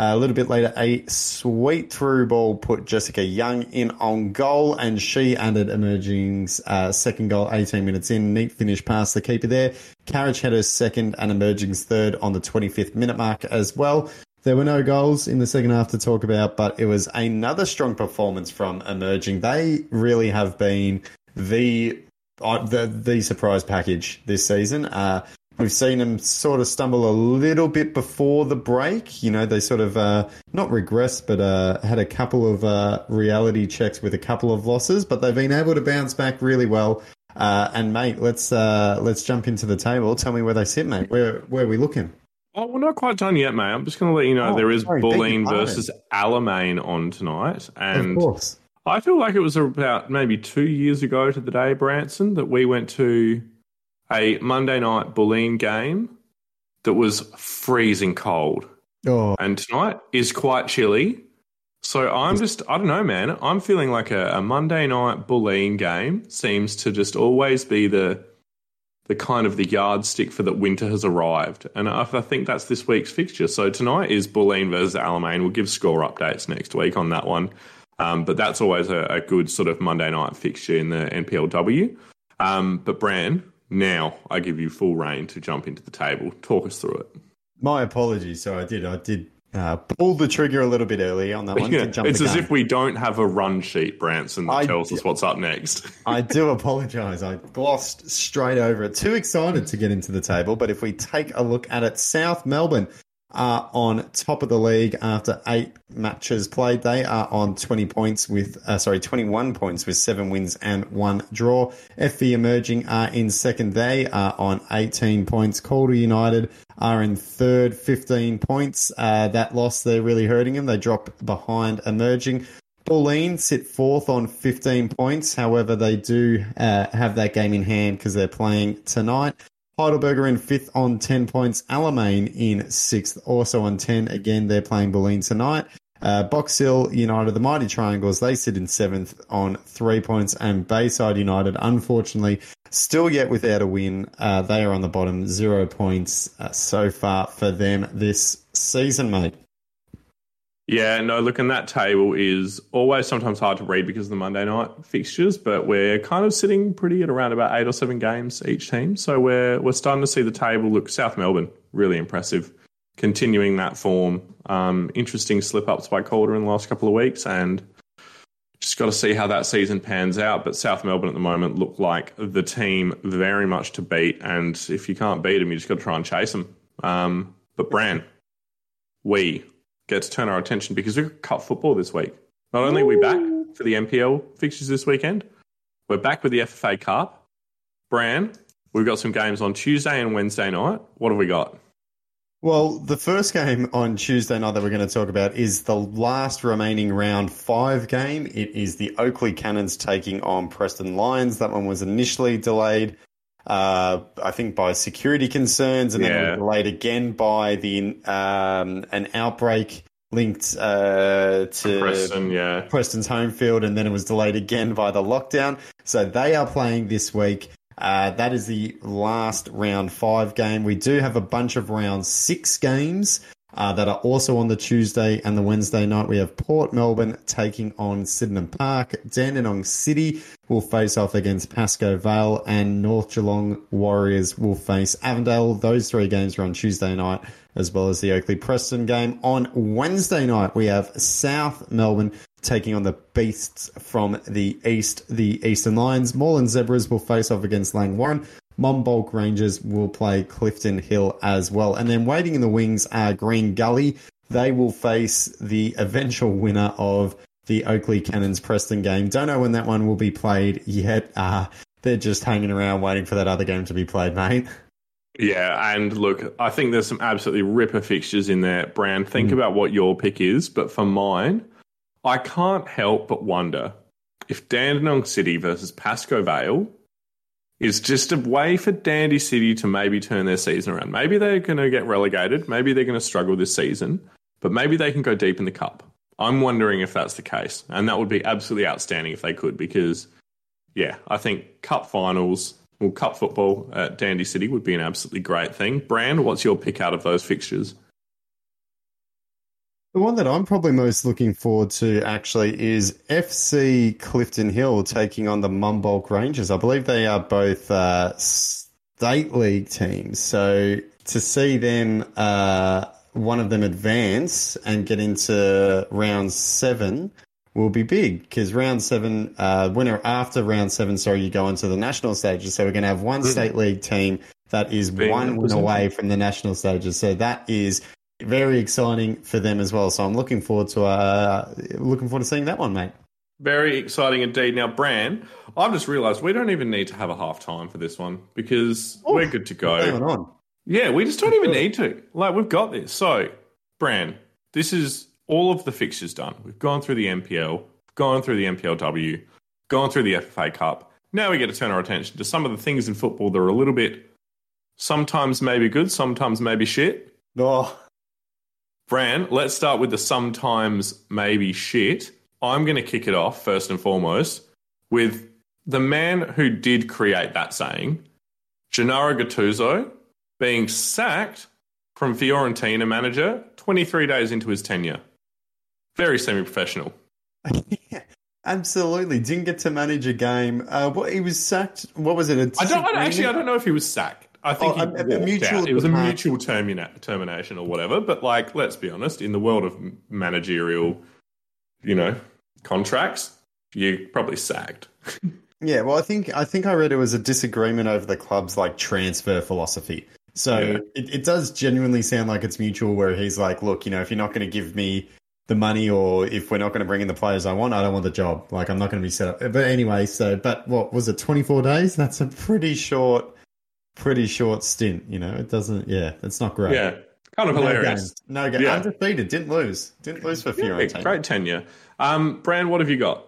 A little bit later, a sweet through ball put Jessica Young in on goal, and she added Emerging's uh, second goal 18 minutes in. Neat finish past the keeper there. Carriage had her second and Emerging's third on the 25th minute mark as well. There were no goals in the second half to talk about, but it was another strong performance from Emerging. They really have been the uh, the, the surprise package this season. Uh, We've seen them sort of stumble a little bit before the break. You know, they sort of uh, not regress, but uh, had a couple of uh, reality checks with a couple of losses, but they've been able to bounce back really well. Uh, and mate, let's uh, let's jump into the table. Tell me where they sit, mate. Where where are we looking?
Oh, we're not quite done yet, mate. I'm just going to let you know
Oh,
there is
sorry,
Bulleen versus Alamein on tonight, and
of course.
I feel like it was about maybe two years ago to the day, Branson, that we went to a Monday night Bulleen game that was freezing cold.
Oh,
And tonight is quite chilly. So I'm just, I don't know, man. I'm feeling like a, a Monday night Bulleen game seems to just always be the the kind of the yardstick for that winter has arrived. And I, I think that's this week's fixture. So tonight is Bulleen versus Alamein. We'll give score updates next week on that one. Um, but that's always a, a good sort of Monday night fixture in the NPLW. Um, but Bran, now I give you full reign to jump into the table. Talk us through it.
my apologies. So I did I did uh, pull the trigger a little bit early on that one.
Yeah,
to jump
it's as
gun.
if we don't have a run sheet, Branson, that
I-
tells us what's up next. <laughs>
I do apologise. I glossed straight over it. Too excited to get into the table. But if we take a look at it, South Melbourne are on top of the league after eight matches played. They are on 20 points with, uh, sorry, 21 points with seven wins and one draw. FV Emerging are in second. They are on 18 points. Calder United are in third, 15 points. Uh, that loss, they're really hurting them. They drop behind Emerging. Bulleen sit fourth on 15 points. However, they do uh, have that game in hand because they're playing tonight. Heidelberger in fifth on 10 points. Alamein in sixth, also on 10. Again, they're playing Bulleen tonight. Uh, Box Hill United, the Mighty Triangles, they sit in seventh on three points. And Bayside United, unfortunately, still yet without a win. Uh, they are on the bottom, zero points uh, so far for them this season, mate.
Yeah, no, look, and that table is always sometimes hard to read because of the Monday night fixtures, but we're kind of sitting pretty at around about eight or seven games each team. So we're we're starting to see the table look South Melbourne, really impressive. Continuing that form. Um, interesting slip ups by Calder in the last couple of weeks and just got to see how that season pans out. But South Melbourne at the moment look like the team very much to beat. And if you can't beat them, you just got to try and chase them. Um, but Bran, we get to turn our attention because we've got football this week. Not only are we back for the NPL fixtures this weekend, we're back with the FFA Cup. Bran, we've got some games on Tuesday and Wednesday night. What have we got?
Well, the first game on Tuesday night that we're going to talk about is the last remaining round five game. It is the Oakleigh Cannons taking on Preston Lions. That one was initially delayed, uh, I think, by security concerns, and then it
Yeah.
was delayed again by the um, an outbreak linked uh, to
Preston, yeah.
Preston's home field, and then it was delayed again by the lockdown. So they are playing this week. Uh, that is the last round five game. We do have a bunch of round six games uh, that are also on the Tuesday and the Wednesday night. We have Port Melbourne taking on Sydenham Park. Dandenong City will face off against Pascoe Vale, and North Geelong Warriors will face Avondale. Those three games are on Tuesday night, as well as the Oakleigh Preston game. On Wednesday night, we have South Melbourne taking on the Beasts from the East, the Eastern Lions. Moreland Zebras will face off against Langwarrin. Monbulk Rangers will play Clifton Hill as well. And then waiting in the wings are Green Gully. They will face the eventual winner of the Oakleigh Cannons Preston game. Don't know when that one will be played yet. Uh, they're just hanging around waiting for that other game to be played, mate.
Yeah, and look, I think there's some absolutely ripper fixtures in there. Bran, think
Mm.
about what your pick is, but for mine, I can't help but wonder if Dandenong City versus Pascoe Vale is just a way for Dandy City to maybe turn their season around. Maybe they're going to get relegated. Maybe they're going to struggle this season, but maybe they can go deep in the cup. I'm wondering if that's the case, and that would be absolutely outstanding if they could, because yeah, I think cup finals well, cup football at Dandy City would be an absolutely great thing. Brand, what's your pick out of those fixtures?
The one that I'm probably most looking forward to actually is FC Clifton Hill taking on the Monbulk Rangers. I believe they are both uh, state league teams. So to see them, uh, one of them advance and get into round seven will be big because round seven, uh, winner after round seven, sorry, you go into the national stages. So we're going to have one mm. state league team that is Being one win away from the national stages. So that is very exciting for them as well. So I'm looking forward to uh, looking forward to seeing that one, mate.
Very exciting indeed. Now, Bran, I've just realised we don't even need to have a half time for this one because Ooh, we're good to go. on? Yeah, we just don't even need to. Like we've got this. So, Bran, this is all of the fixtures done. We've gone through the NPL, gone through the NPLW, gone through the FFA Cup. Now we get to turn our attention to some of the things in football that are a little bit, sometimes maybe good, sometimes maybe shit.
Oh.
Bran, let's start with the sometimes maybe shit. I'm going to kick it off first and foremost with the man who did create that saying, Gennaro Gattuso, being sacked from Fiorentina manager 23 days into his tenure. Very semi-professional.
yeah, <laughs> absolutely. Didn't get to manage a game. Uh, what he was sacked. What was it?
I don't I actually. I don't know if he was sacked. I think oh, a, a mutual. Out. It was a mutual termina- termination or whatever. But like, let's be honest. In the world of managerial, you know, contracts, you probably sacked. <laughs>
yeah. Well, I think I think I read it was a disagreement over the club's like transfer philosophy. So yeah. it, it does genuinely sound like it's mutual. Where he's like, look, you know, if you're not going to give me the money or if we're not going to bring in the players I want, I don't want the job. Like I'm not going to be set up. But anyway, so but what was it? 24 days? That's a pretty short, pretty short stint. You know, it doesn't. Yeah, it's not great.
Yeah, kind of no hilarious. Games.
No game. Yeah. Undefeated. Didn't lose. Didn't lose for Fiorentina.
Yeah, great tenure. Um, Brand, what have you got?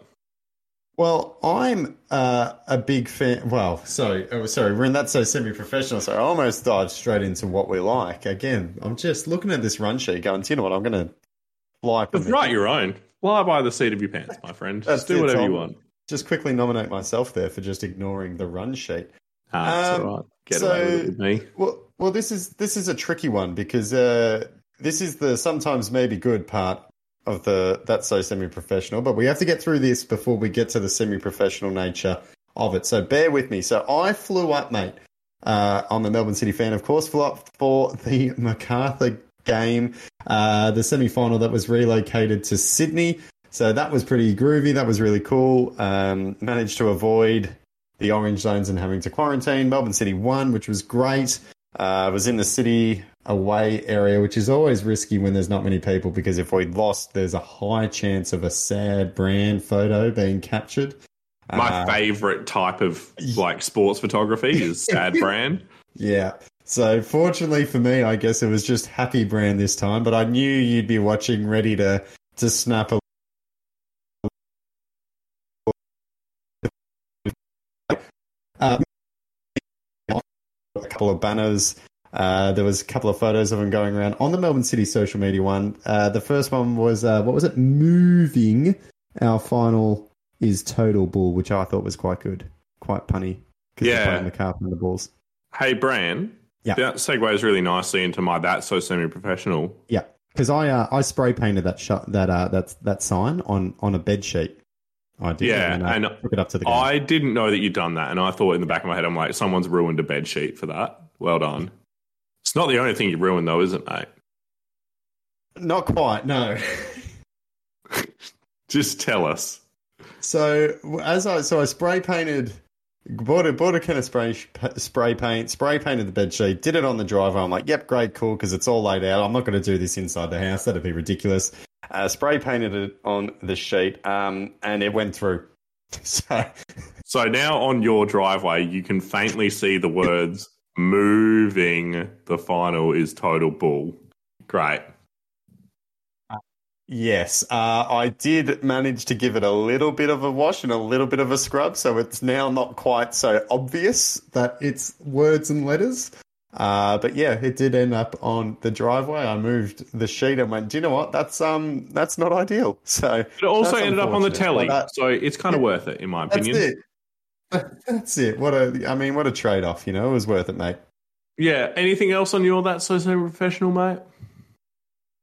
Well, I'm uh, a big fan. Well, sorry, oh, sorry, we're in that so semi-professional. So I almost dived straight into what we like. Again, I'm just looking at this run sheet, going, you know what? I'm going to
fly. Just write your own. Fly by the seat of your pants, my friend. Just do whatever you want.
Just quickly nominate myself there for just ignoring the run sheet.
Ah, that's um, all right. Get so, away with me.
Well, well, this is this is a tricky one because uh, this is the sometimes maybe good part of the that's so semi-professional, but we have to get through this before we get to the semi-professional nature of it. So bear with me. So I flew up, mate. Uh, I'm a Melbourne City fan, of course. Flew up for the <laughs> Macarthur game, uh, the semi-final that was relocated to Sydney. So that was pretty groovy. That was really cool. Um, managed to avoid the orange zones and having to quarantine. Melbourne City won, which was great. Uh, was in the city away area, which is always risky when there's not many people because if we lost, there's a high chance of a sad brand photo being captured.
My uh, favorite type of like sports photography is <laughs> sad brand.
Yeah. So fortunately for me, I guess it was just happy brand this time, but I knew you'd be watching ready to to snap a a couple of banners. Uh, there was a couple of photos of him going around on the Melbourne City social media one. Uh, the first one was uh, what was it? Moving. Our final is Total Bull, which I thought was quite good, quite punny.
because Yeah, playing
the carp and the balls.
Hey, Bran, yeah. That segues really nicely into my that's so semi professional.
Yeah. Because I uh, I spray painted that sh- that uh, that that sign on on a bed sheet. I did.
Yeah, and, uh, and took it up to the. Game. I didn't know that you'd done that, and I thought in the back of my head, I'm like, someone's ruined a bed sheet for that. Well done. It's not the only thing you ruined, though, is it, mate?
Not quite. No. <laughs>
Just tell us.
So as I so I spray painted Bought a, bought a can of spray, spray paint, spray painted the bed sheet, did it on the driveway. I'm like, yep, great, cool, because it's all laid out. I'm not going to do this inside the house. That'd be ridiculous. Uh, spray painted it on the sheet, um, and it went through. <laughs> So,
so now on your driveway, you can faintly see the words "moving." The final is total bull. Great.
Yes, uh, I did manage to give it a little bit of a wash and a little bit of a scrub, so it's now not quite so obvious that it's words and letters. Uh, but yeah, it did end up on the driveway. I moved the sheet and went, do you know what? That's um, that's not ideal. <laughs> So
it also ended up on the telly,
that-
so it's kind of worth it in my
that's
opinion.
it. <laughs> That's it. What a, I mean, what a trade off. You know, it was worth it, mate.
Yeah. Anything else on your that so so professional, mate?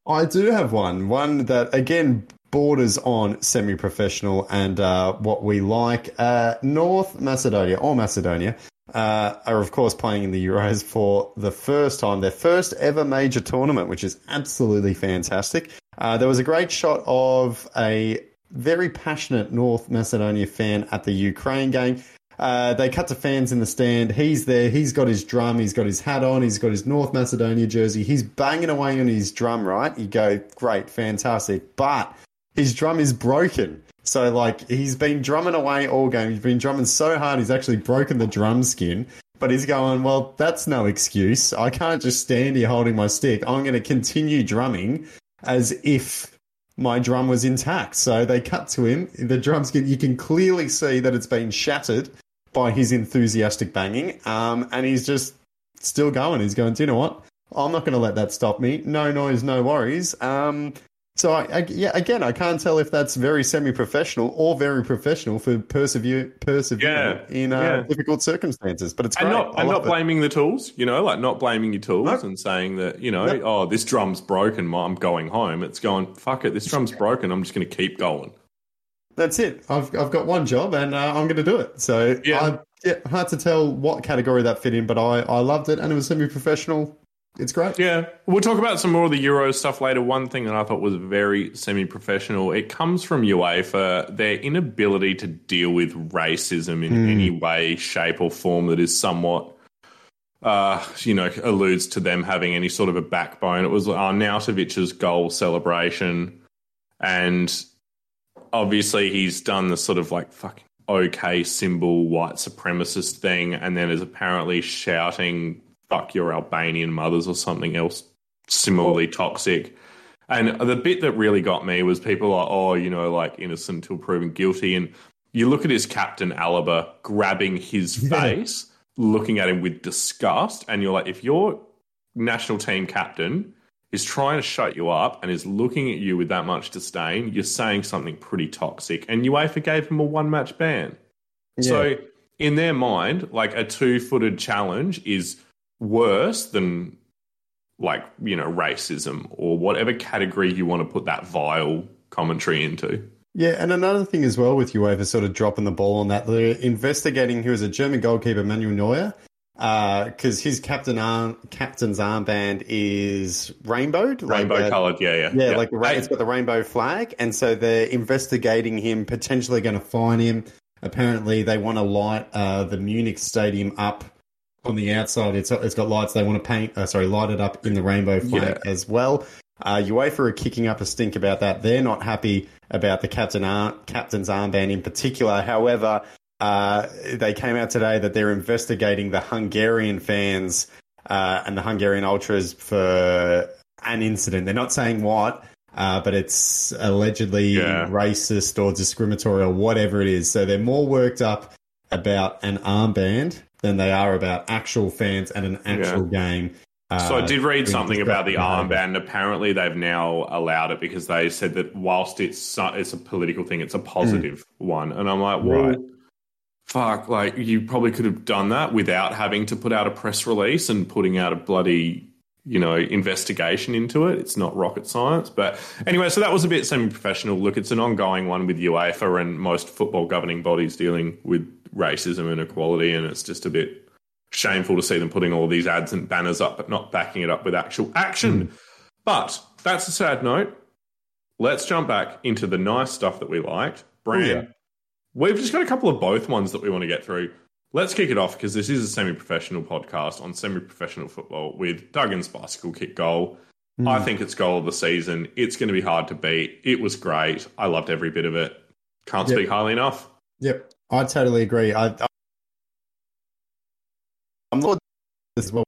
I do have one. One that again borders on semi-professional and uh, what we like. Uh, North Macedonia or Macedonia uh, are of course playing in the Euros for the first time, their first ever major tournament, which is absolutely fantastic. Uh, there was a great shot of a very passionate North Macedonia fan at the Ukraine game. Uh, they cut to fans in the stand. He's there. He's got his drum. He's got his hat on. He's got his North Macedonia jersey. He's banging away on his drum, right? You go, great, fantastic. But his drum is broken. So, like, he's been drumming away all game. He's been drumming so hard, he's actually broken the drum skin. But he's going, well, that's no excuse. I can't just stand here holding my stick. I'm going to continue drumming as if my drum was intact. So they cut to him. The drum skin, you can clearly see that it's been shattered by his enthusiastic banging. Um, and he's just still going. He's going, do you know what? I'm not going to let that stop me. No noise, no worries. Um, so I, I, yeah, again, I can't tell if that's very semi-professional or very professional for persevere persevere
Yeah,
in uh,
yeah.
difficult circumstances. But it's
And
great.
not and not blaming the tools, you know, like not blaming your tools
No.
and saying that, you know,
No.
oh, this drum's broken, I'm going home. It's going, fuck it, this drum's broken, I'm just going to keep going.
That's it. I've I've got one job and uh, I'm going to do it. So
Yeah.
I, yeah, hard to tell what category that fit in, but I, I loved it and it was semi-professional. It's great.
Yeah, we'll talk about some more of the Euro stuff later. One thing that I thought was very semi-professional, it comes from UEFA, their inability to deal with racism in
Hmm.
any way, shape, or form that is somewhat, uh, you know, alludes to them having any sort of a backbone. It was Arnautovic's goal celebration, and obviously he's done the sort of like fucking okay symbol white supremacist thing, and then is apparently shouting "fuck your Albanian mothers" or something else similarly toxic. And the bit that really got me was people are, oh, you know, like innocent until proven guilty. And you look at his captain, Alaba, grabbing his
Yeah.
face, looking at him with disgust. And you're like, if your national team captain is trying to shut you up and is looking at you with that much disdain, you're saying something pretty toxic. And UEFA gave him a one match ban. So, in their mind, like a two footed challenge is worse than like, you know, racism or whatever category you want to put that vile commentary into.
Yeah, and another thing as well with UEFA sort of dropping the ball on that, they're investigating who is a German goalkeeper, Manuel Neuer, because his captain arm, captain's armband is rainbowed, like,
Rainbow
uh,
coloured, yeah, yeah.
Yeah, like ra-
Hey,
it's got the rainbow flag, and so they're investigating him, potentially going to fine him. Apparently, they want to light uh, the Munich stadium up on the outside. It's it's got lights. They want to paint, uh, sorry, light it up in the rainbow flag as well. Uh, UEFA are kicking up a stink about that. They're not happy about the captain ar- captain's armband in particular. However, uh, they came out today that they're investigating the Hungarian fans uh, and the Hungarian ultras for an incident. They're not saying what, uh, but it's allegedly
Yeah.
racist or discriminatory or whatever it is. So they're more worked up about an armband than they are about actual fans and an actual game. Uh,
So I did read something about the armband. Apparently, they've now allowed it because they said that whilst it's it's a political thing, it's a positive one. And I'm like, well,
Hmm. Right.
fuck, like you probably could have done that without having to put out a press release and putting out a bloody you know investigation into it. It's not rocket science, but anyway, so that was a bit semi-professional. Look, it's an ongoing one with UEFA and most football governing bodies dealing with racism and equality, and it's just a bit shameful to see them putting all these ads and banners up, but not backing it up with actual action. But that's a sad note. Let's jump back into the nice stuff that we liked. Bran,
Oh, yeah.
we've just got a couple of both ones that we want to get through. Let's kick it off because this is a semi professional podcast on semi professional football with Duggan's bicycle kick goal.
Hmm.
I think it's goal of the season. It's going to be hard to beat. It was great. I loved every bit of it. Can't
Yep.
speak highly enough.
Yep, I totally agree. I, I I'm not this is what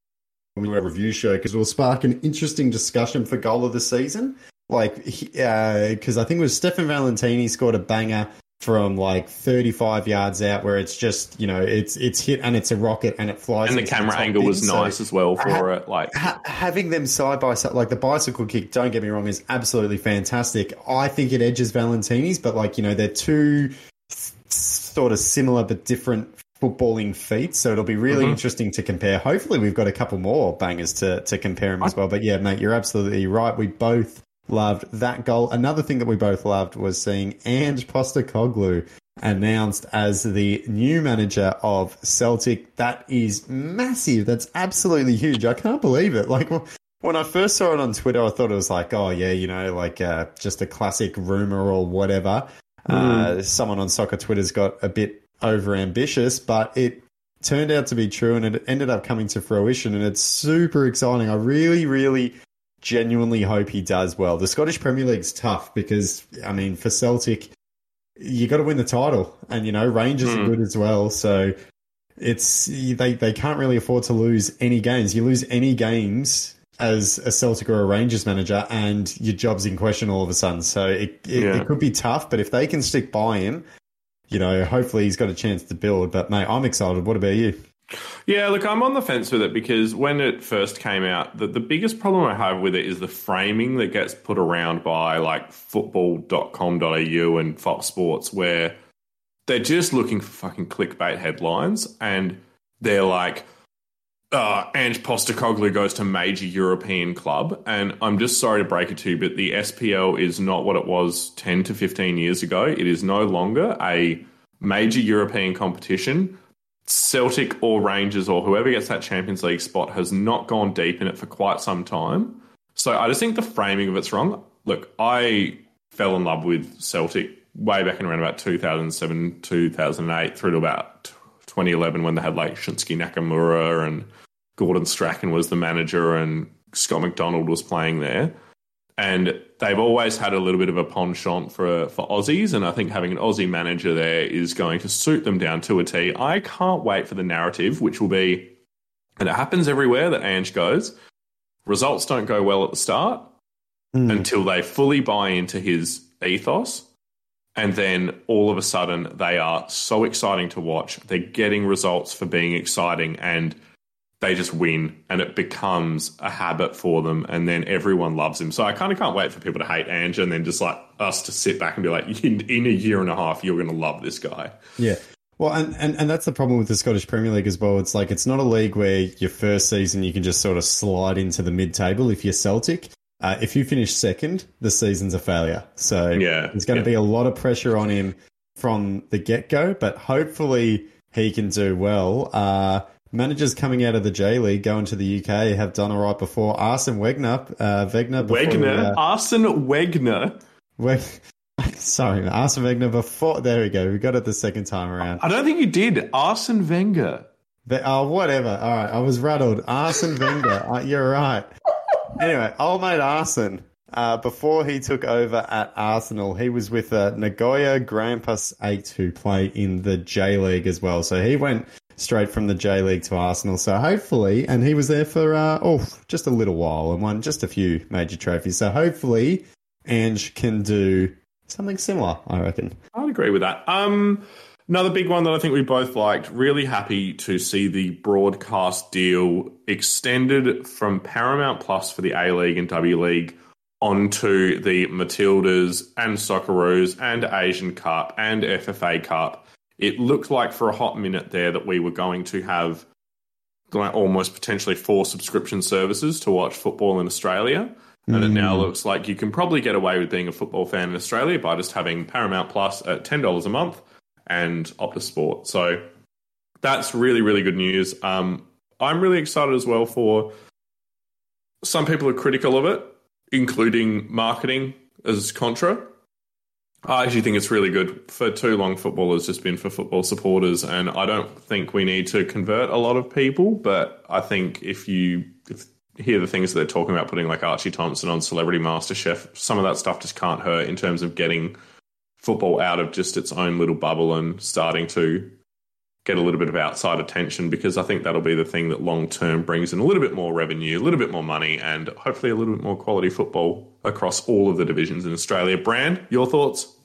we do a review show because it will spark an interesting discussion for goal of the season. Like, because uh, I think it was Stefan Valentini scored a banger from like 35 yards out where it's just you know it's it's hit and it's a rocket and it flies
and the camera angle was nice as well for ha- it like
ha- having them side by side like the bicycle kick don't get me wrong is absolutely fantastic i think it edges valentini's but like you know they're two sort of similar but different footballing feats so it'll be really mm-hmm. interesting to compare hopefully we've got a couple more bangers to to compare them as well but yeah mate you're absolutely right we both loved that goal. Another thing that we both loved was seeing Ange Postecoglou announced as the new manager of Celtic. That is massive. That's absolutely huge. I can't believe it. Like when I first saw it on Twitter, I thought it was like, oh yeah, you know, like uh, just a classic rumor or whatever. Mm. Uh, someone on soccer Twitter's got a bit over ambitious, but it turned out to be true and it ended up coming to fruition and it's super exciting. I really, really genuinely hope he does well. The Scottish Premier League's tough because, I mean, for Celtic, you got to win the title, and you know Rangers mm. are hmm. good as well. So it's they they can't really afford to lose any games. You lose any games as a Celtic or a Rangers manager, and your job's in question all of a sudden. So it it, yeah. it could be tough, but if they can stick by him, you know, hopefully he's got a chance to build. But mate, I'm excited. What about you?
Yeah, look, I'm on the fence with it because when it first came out, the, the biggest problem I have with it is the framing that gets put around by like football.com.au and Fox Sports, where they're just looking for fucking clickbait headlines and they're like, uh, Ange Postecoglou goes to major European club. And I'm just sorry to break it to you, but the SPL is not what it was 10 to 15 years ago. It is no longer a major European competition Celtic or Rangers or whoever gets that Champions League spot has not gone deep in it for quite some time. So I just think the framing of it's wrong. Look, I fell in love with Celtic way back in around about 2007, 2008 through to about 2011 when they had like Shunsuke Nakamura and Gordon Strachan was the manager and Scott McDonald was playing there and they've always had a little bit of a penchant for for Aussies, and I think having an Aussie manager there is going to suit them down to a T. I can't wait for the narrative, which will be, and it happens everywhere that Ange goes. Results don't go well at the start mm. until they fully buy into his ethos. And then all of a sudden, they are so exciting to watch. They're getting results for being exciting. And they just win and it becomes a habit for them and then everyone loves him. So I kind of can't wait for people to hate Ange and then just like us to sit back and be like, in, in a year and a half, you're going to love this guy.
Yeah. Well, and, and, and that's the problem with the Scottish Premier League as well. It's like, it's not a league where your first season you can just sort of slide into the mid table if you're Celtic. Uh, if you finish second, the season's a failure. So yeah, there's going to yeah. be a lot of pressure on him from the get go, but hopefully he can do well. Uh, Managers coming out of the J League going to the UK have done all right before. Arsene Wegener, uh, Wegener,
before, Wegener, uh, Arsene Wegener.
We- <laughs> Sorry, Arsene Wegener before. There we go. We got it the second time around.
I don't think you did. Arsene Wenger.
Oh, whatever. All right, I was rattled. Arsene Wenger. <laughs> uh, you're right. Anyway, old mate Arsene. Uh, before he took over at Arsenal, he was with uh, Nagoya Grampus 8 who play in the J League as well. So he went straight from the J League to Arsenal. So hopefully, and he was there for uh, oh just a little while and won just a few major trophies. So hopefully, Ange can do something similar. I reckon.
I'd agree with that. Um, another big one that I think we both liked. Really happy to see the broadcast deal extended from Paramount Plus for the A League and W League onto the Matildas and Socceroos and Asian Cup and FFA Cup it looked like for a hot minute there that we were going to have almost potentially four subscription services to watch football in Australia. And mm. it now mm. looks like you can probably get away with being a football fan in Australia by just having Paramount Plus at $10 a month and Optus Sport. So that's really, really good news. Um, I'm really excited as well for some people are critical of it, including marketing as contra. I actually think it's really good. For too long, football has just been for football supporters, and I don't think we need to convert a lot of people. But I think if you if hear the things that they're talking about, putting like Archie Thompson on Celebrity Master Chef, some of that stuff just can't hurt in terms of getting football out of just its own little bubble and starting to get a little bit of outside attention because I think that'll be the thing that long term brings in a little bit more revenue, a little bit more money, and hopefully a little bit more quality football across all of the divisions in Australia. Brand, your thoughts?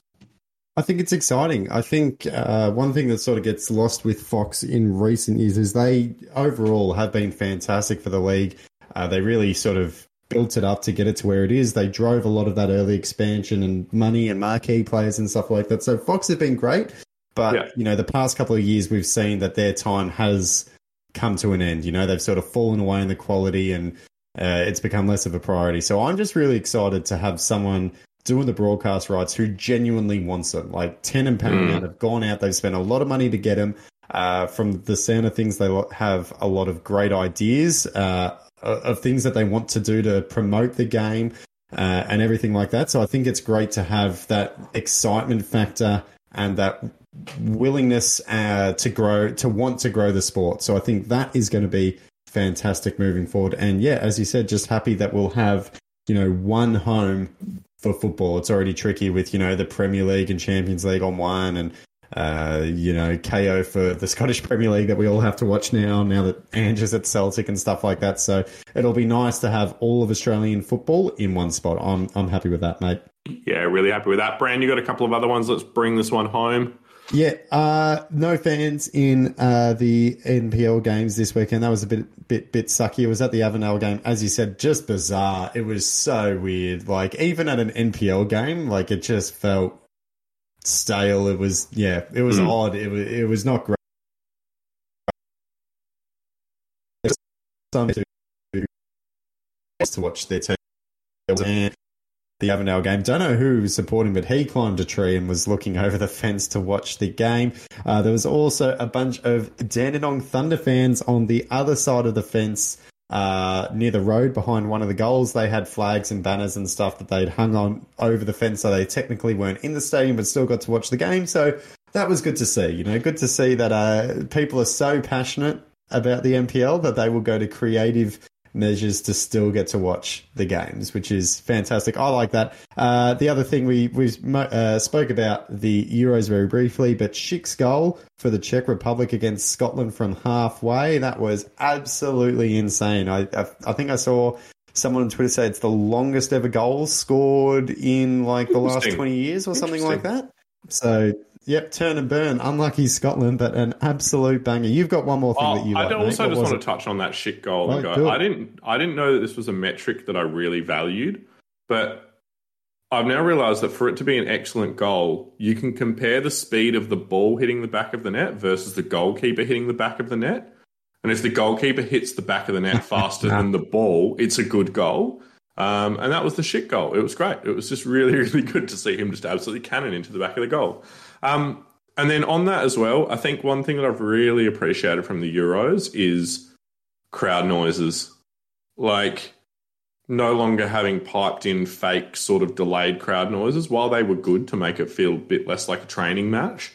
I think it's exciting. I think uh, one thing that sort of gets lost with Fox in recent years is they overall have been fantastic for the league. Uh, they really sort of built it up to get it to where it is. They drove a lot of that early expansion and money and marquee players and stuff like that. So Fox have been great, but yeah. you know the past couple of years we've seen that their time has come to an end. You know they've sort of fallen away in the quality and uh, it's become less of a priority. So I'm just really excited to have someone doing the broadcast rights who genuinely wants it. Like Ten and Paramount mm. have gone out; they've spent a lot of money to get them. Uh, from the sound of things, they have a lot of great ideas uh, of things that they want to do to promote the game uh, and everything like that. So I think it's great to have that excitement factor and that willingness uh, to grow, to want to grow the sport. So I think that is going to be fantastic moving forward. And yeah, as you said, just happy that we'll have you know one home for football. It's already tricky with you know the Premier League and Champions League on one, and uh, you know Kayo for the Scottish Premier League that we all have to watch now. Now that Ange is at Celtic and stuff like that, so it'll be nice to have all of Australian football in one spot. I'm I'm happy with that, mate.
Yeah, really happy with that. Brand, you got a couple of other ones. Let's bring this one home.
Yeah, uh, no fans in uh, the NPL games this weekend. That was a bit bit bit sucky. It was at the Avenel game, as you said, just bizarre. It was so weird. Like even at an NPL game, like it just felt stale. It was yeah, it was mm. odd. It was it was not great. Some to watch their team the Avondale game. Don't know who was supporting, but he climbed a tree and was looking <laughs> over the fence to watch the game. Uh, there was also a bunch of Dandenong Thunder fans on the other side of the fence. Uh, near the road behind one of the goals, they had flags and banners and stuff that they'd hung on over the fence, so they technically weren't in the stadium, but still got to watch the game. So that was good to see. You know, good to see that uh, people are so passionate about the NPL that they will go to creative measures to still get to watch the games, which is fantastic. I like that. Uh, the other thing we we uh, spoke about the Euros very briefly, but Schick's goal for the Czech Republic against Scotland from halfway that was absolutely insane. I I, I think I saw someone on Twitter say it's the longest ever goal scored in like the last 20 years or something like that. So Yep, turn and burn. Unlucky Scotland, but an absolute banger. You've got one more thing that you. I
like, also just want it? to touch on that Schick goal. Right, I didn't. I didn't know that this was a metric that I really valued, but I've now realised that for it to be an excellent goal, you can compare the speed of the ball hitting the back of the net versus the goalkeeper hitting the back of the net. And if the goalkeeper hits the back of the net <laughs> faster than the ball, it's a good goal. Um, and that was the Schick goal. It was great. It was just really, <laughs> really good to see him just absolutely cannon into the back of the goal. Um, and then on that as well, I think one thing that I've really appreciated from the Euros is crowd noises. Like no longer having piped in fake sort of delayed crowd noises, while they were good to make it feel a bit less like a training match,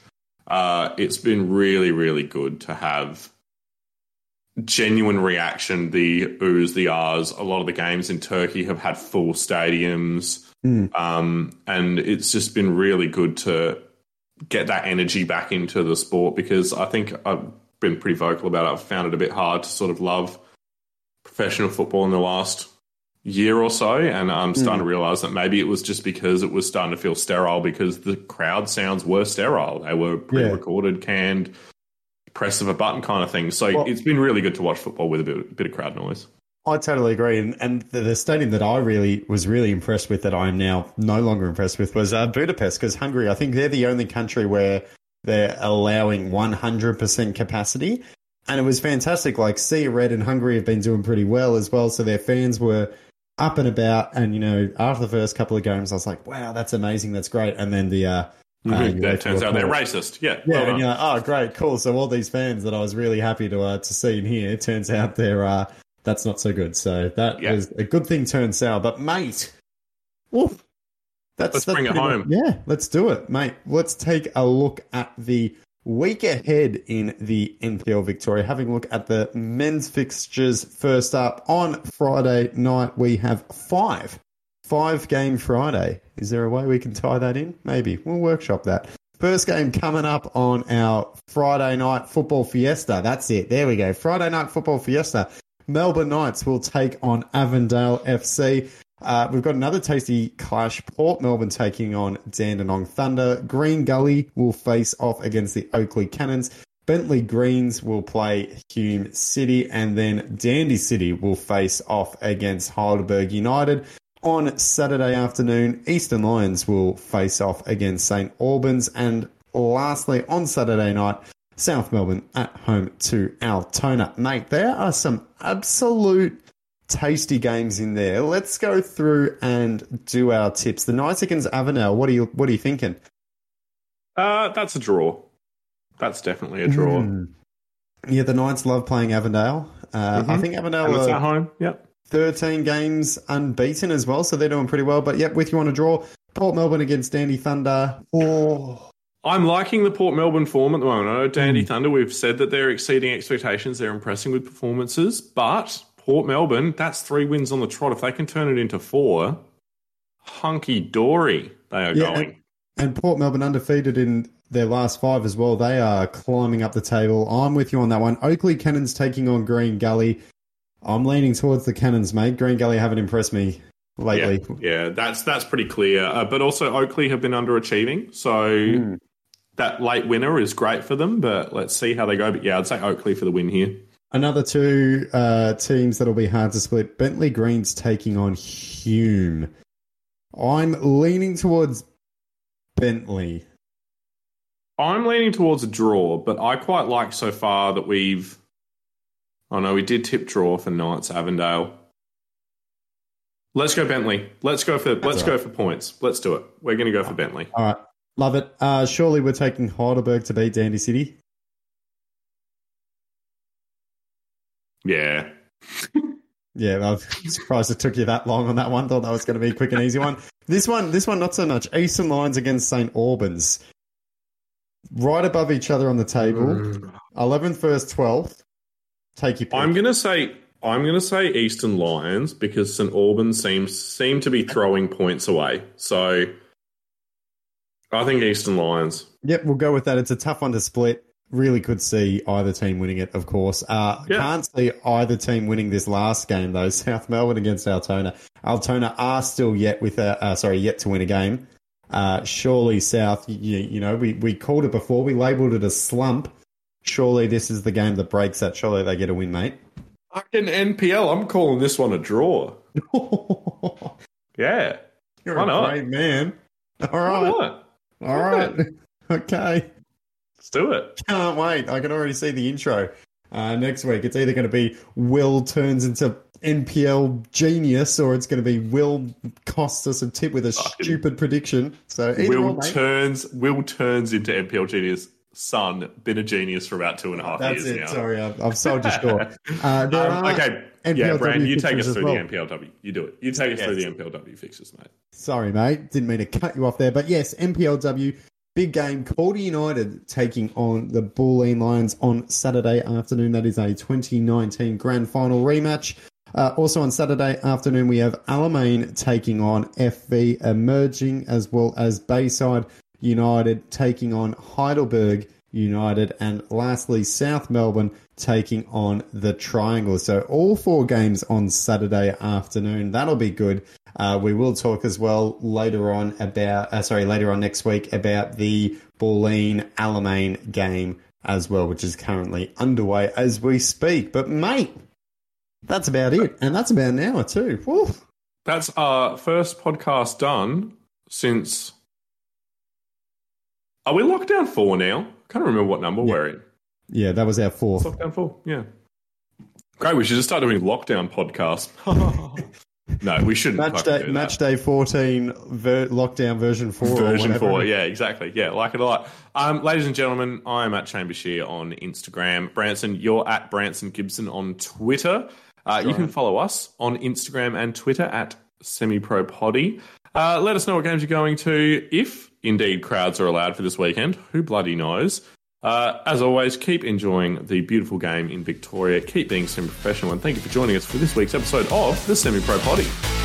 uh, it's been really, really good to have genuine reaction, the oohs, the ahs. A lot of the games in Turkey have had full stadiums. Mm. Um, and it's just been really good to get that energy back into the sport because I think I've been pretty vocal about it. I've found it a bit hard to sort of love professional football in the last year or so, and I'm starting mm. to realize that maybe it was just because it was starting to feel sterile because the crowd sounds were sterile. They were pre-recorded, yeah. canned, press of a button kind of thing. So well, it's been really good to watch football with a bit, a bit of crowd noise.
I totally agree, and, and the, the, stadium that I really was really impressed with, that I am now no longer impressed with, was uh, Budapest. Because Hungary, I think they're the only country where they're allowing 100% capacity, and it was fantastic. Like See Red and Hungary have been doing pretty well as well, so their fans were up and about. And you know, after the first couple of games, I was like, "Wow, that's amazing, that's great." And then the uh,
Mm-hmm. Uh, that turns out they're racist. Yeah,
yeah. Well and you're like, oh, great, cool. So all these fans that I was really happy to uh, to see in here, turns out they're uh, that's not so good. So that yeah. was a good thing turned sour. But mate, woof,
that's, let's that's bring it home.
Much, yeah, let's do it, mate. Let's take a look at the week ahead in the NPL Victoria. Having a look at the men's fixtures first up on Friday night, we have five. Five game Friday. Is there a way we can tie that in? Maybe. We'll workshop that. First game coming up on our Friday night football fiesta. That's it. There we go. Friday night football fiesta. Melbourne Knights will take on Avondale FC. Uh, we've got another tasty clash. Port Melbourne taking on Dandenong Thunder. Green Gully will face off against the Oakleigh Cannons. Bentleigh Greens will play Hume City, and then Dandy City will face off against Heidelberg United. On Saturday afternoon, Eastern Lions will face off against St Albans, and lastly, on Saturday night, South Melbourne at home to Altona. Mate, there are some absolute tasty games in there. Let's go through and do our tips. The Knights against Avondale. What are you What are you thinking?
Uh, that's a draw. That's definitely a draw.
Mm. Yeah, the Knights love playing Avondale. Uh, I think Avondale are
at home. Yep.
13 games unbeaten as well, so they're doing pretty well. But yep, with you on a draw. Port Melbourne against Dandy Thunder. Oh,
I'm liking the Port Melbourne form at the moment. I know. Dandy Thunder, we've said that they're exceeding expectations. They're impressing with performances. But Port Melbourne, that's three wins on the trot. If they can turn it into four, hunky dory, they are
Yeah,
going.
and Port Melbourne undefeated in their last five as well. They are climbing up the table. I'm with you on that one. Oakleigh Cannons taking on Green Gully. I'm leaning towards the Cannons, mate. Green Gully haven't impressed me lately.
Yeah, yeah, that's that's pretty clear. Uh, but also, Oakleigh have been underachieving, so
Hmm.
That late winner is great for them. But let's see how they go. But yeah, I'd say Oakleigh for the win here.
Another two uh, teams that'll be hard to split. Bentleigh Greens taking on Hume. I'm leaning towards Bentleigh.
I'm leaning towards a draw, but I quite like so far that we've. Oh no, we did tip draw for Knights Avondale. Let's go Bentleigh. Let's go for let's
all
go for points. Let's do it. We're going to go for Bentleigh.
All right, love it. Uh, surely we're taking Heidelberg to beat Dandy City.
Yeah. <laughs>
Yeah, I'm <laughs> surprised it took you that long on that one. Thought that was going to be a quick and easy one. <laughs> This one, this one, not so much. Eastern Lions against St Albans, right above each other on the table. Eleventh versus twelfth. Take your pick.
I'm going to say I'm going to say Eastern Lions because St Albans seems seem to be throwing points away. So I think Eastern Lions.
Yep, we'll go with that. It's a tough one to split. Really could see either team winning it, of course. Uh,
Yeah.
Can't see either team winning this last game though. <laughs> South Melbourne against Altona. Altona are still yet with a uh, sorry yet to win a game. Uh, surely South, you, you know, we, we called it before. We labelled it a slump. Surely this is the game that breaks that. Surely they get a win, mate.
Fucking NPL. I'm calling this one a draw. <laughs> Yeah.
You're
Why
a
not?
brave man. All
not?
All right, <laughs> okay.
Let's do it.
Can't wait. I can already see the intro. Uh, next week, it's either going to be Will turns into NPL genius or it's going to be Will costs us a tip with a
Fucking-
stupid prediction. So
Will turns Will turns into NPL genius. Son, been a genius for about two and a half
That's
years
it.
now.
Sorry, I've, I've sold you short. <laughs> Uh,
Um,
are
okay, yeah,
NPLW
Brand, you take us through
well.
the NPLW. You do it. You take us through the
Yes.
NPLW fixes, mate.
Sorry, mate. Didn't mean to cut you off there. But yes, NPLW, big game. Calder United taking on the Bulleen Lions on Saturday afternoon. That is a 2019 grand final rematch. Uh, also on Saturday afternoon, we have Alamein taking on FV Emerging, as well as Bayside United taking on Heidelberg United, and lastly, South Melbourne taking on the Triangle. So all four games on Saturday afternoon. That'll be good. Uh, we will talk as well later on about, uh, sorry, later on next week about the Bulleen Alamein game as well, which is currently underway as we speak. But mate, that's about it, and that's about an hour too. Woo.
That's our first podcast done since. Are we locked down four now? I Can't remember what number we're in.
Yeah, that was our fourth.
Lockdown four, yeah. Great. We should just start doing lockdown podcasts. <laughs> no, we shouldn't.
Match day,
do that.
day fourteen, ver- lockdown version four,
Version four, yeah, exactly. Yeah, like it a lot. Um, ladies and gentlemen, I am at Chambershire on Instagram. Branson, you're at Branson Gibson on Twitter. Uh, you can follow us on Instagram and Twitter at SemiProPoddy. Uh, let us know what games you're going to, if indeed crowds are allowed for this weekend. Who bloody knows? Uh, as always, keep enjoying the beautiful game in Victoria. Keep being semi professional, and thank you for joining us for this week's episode of the Semi Pro Poddy.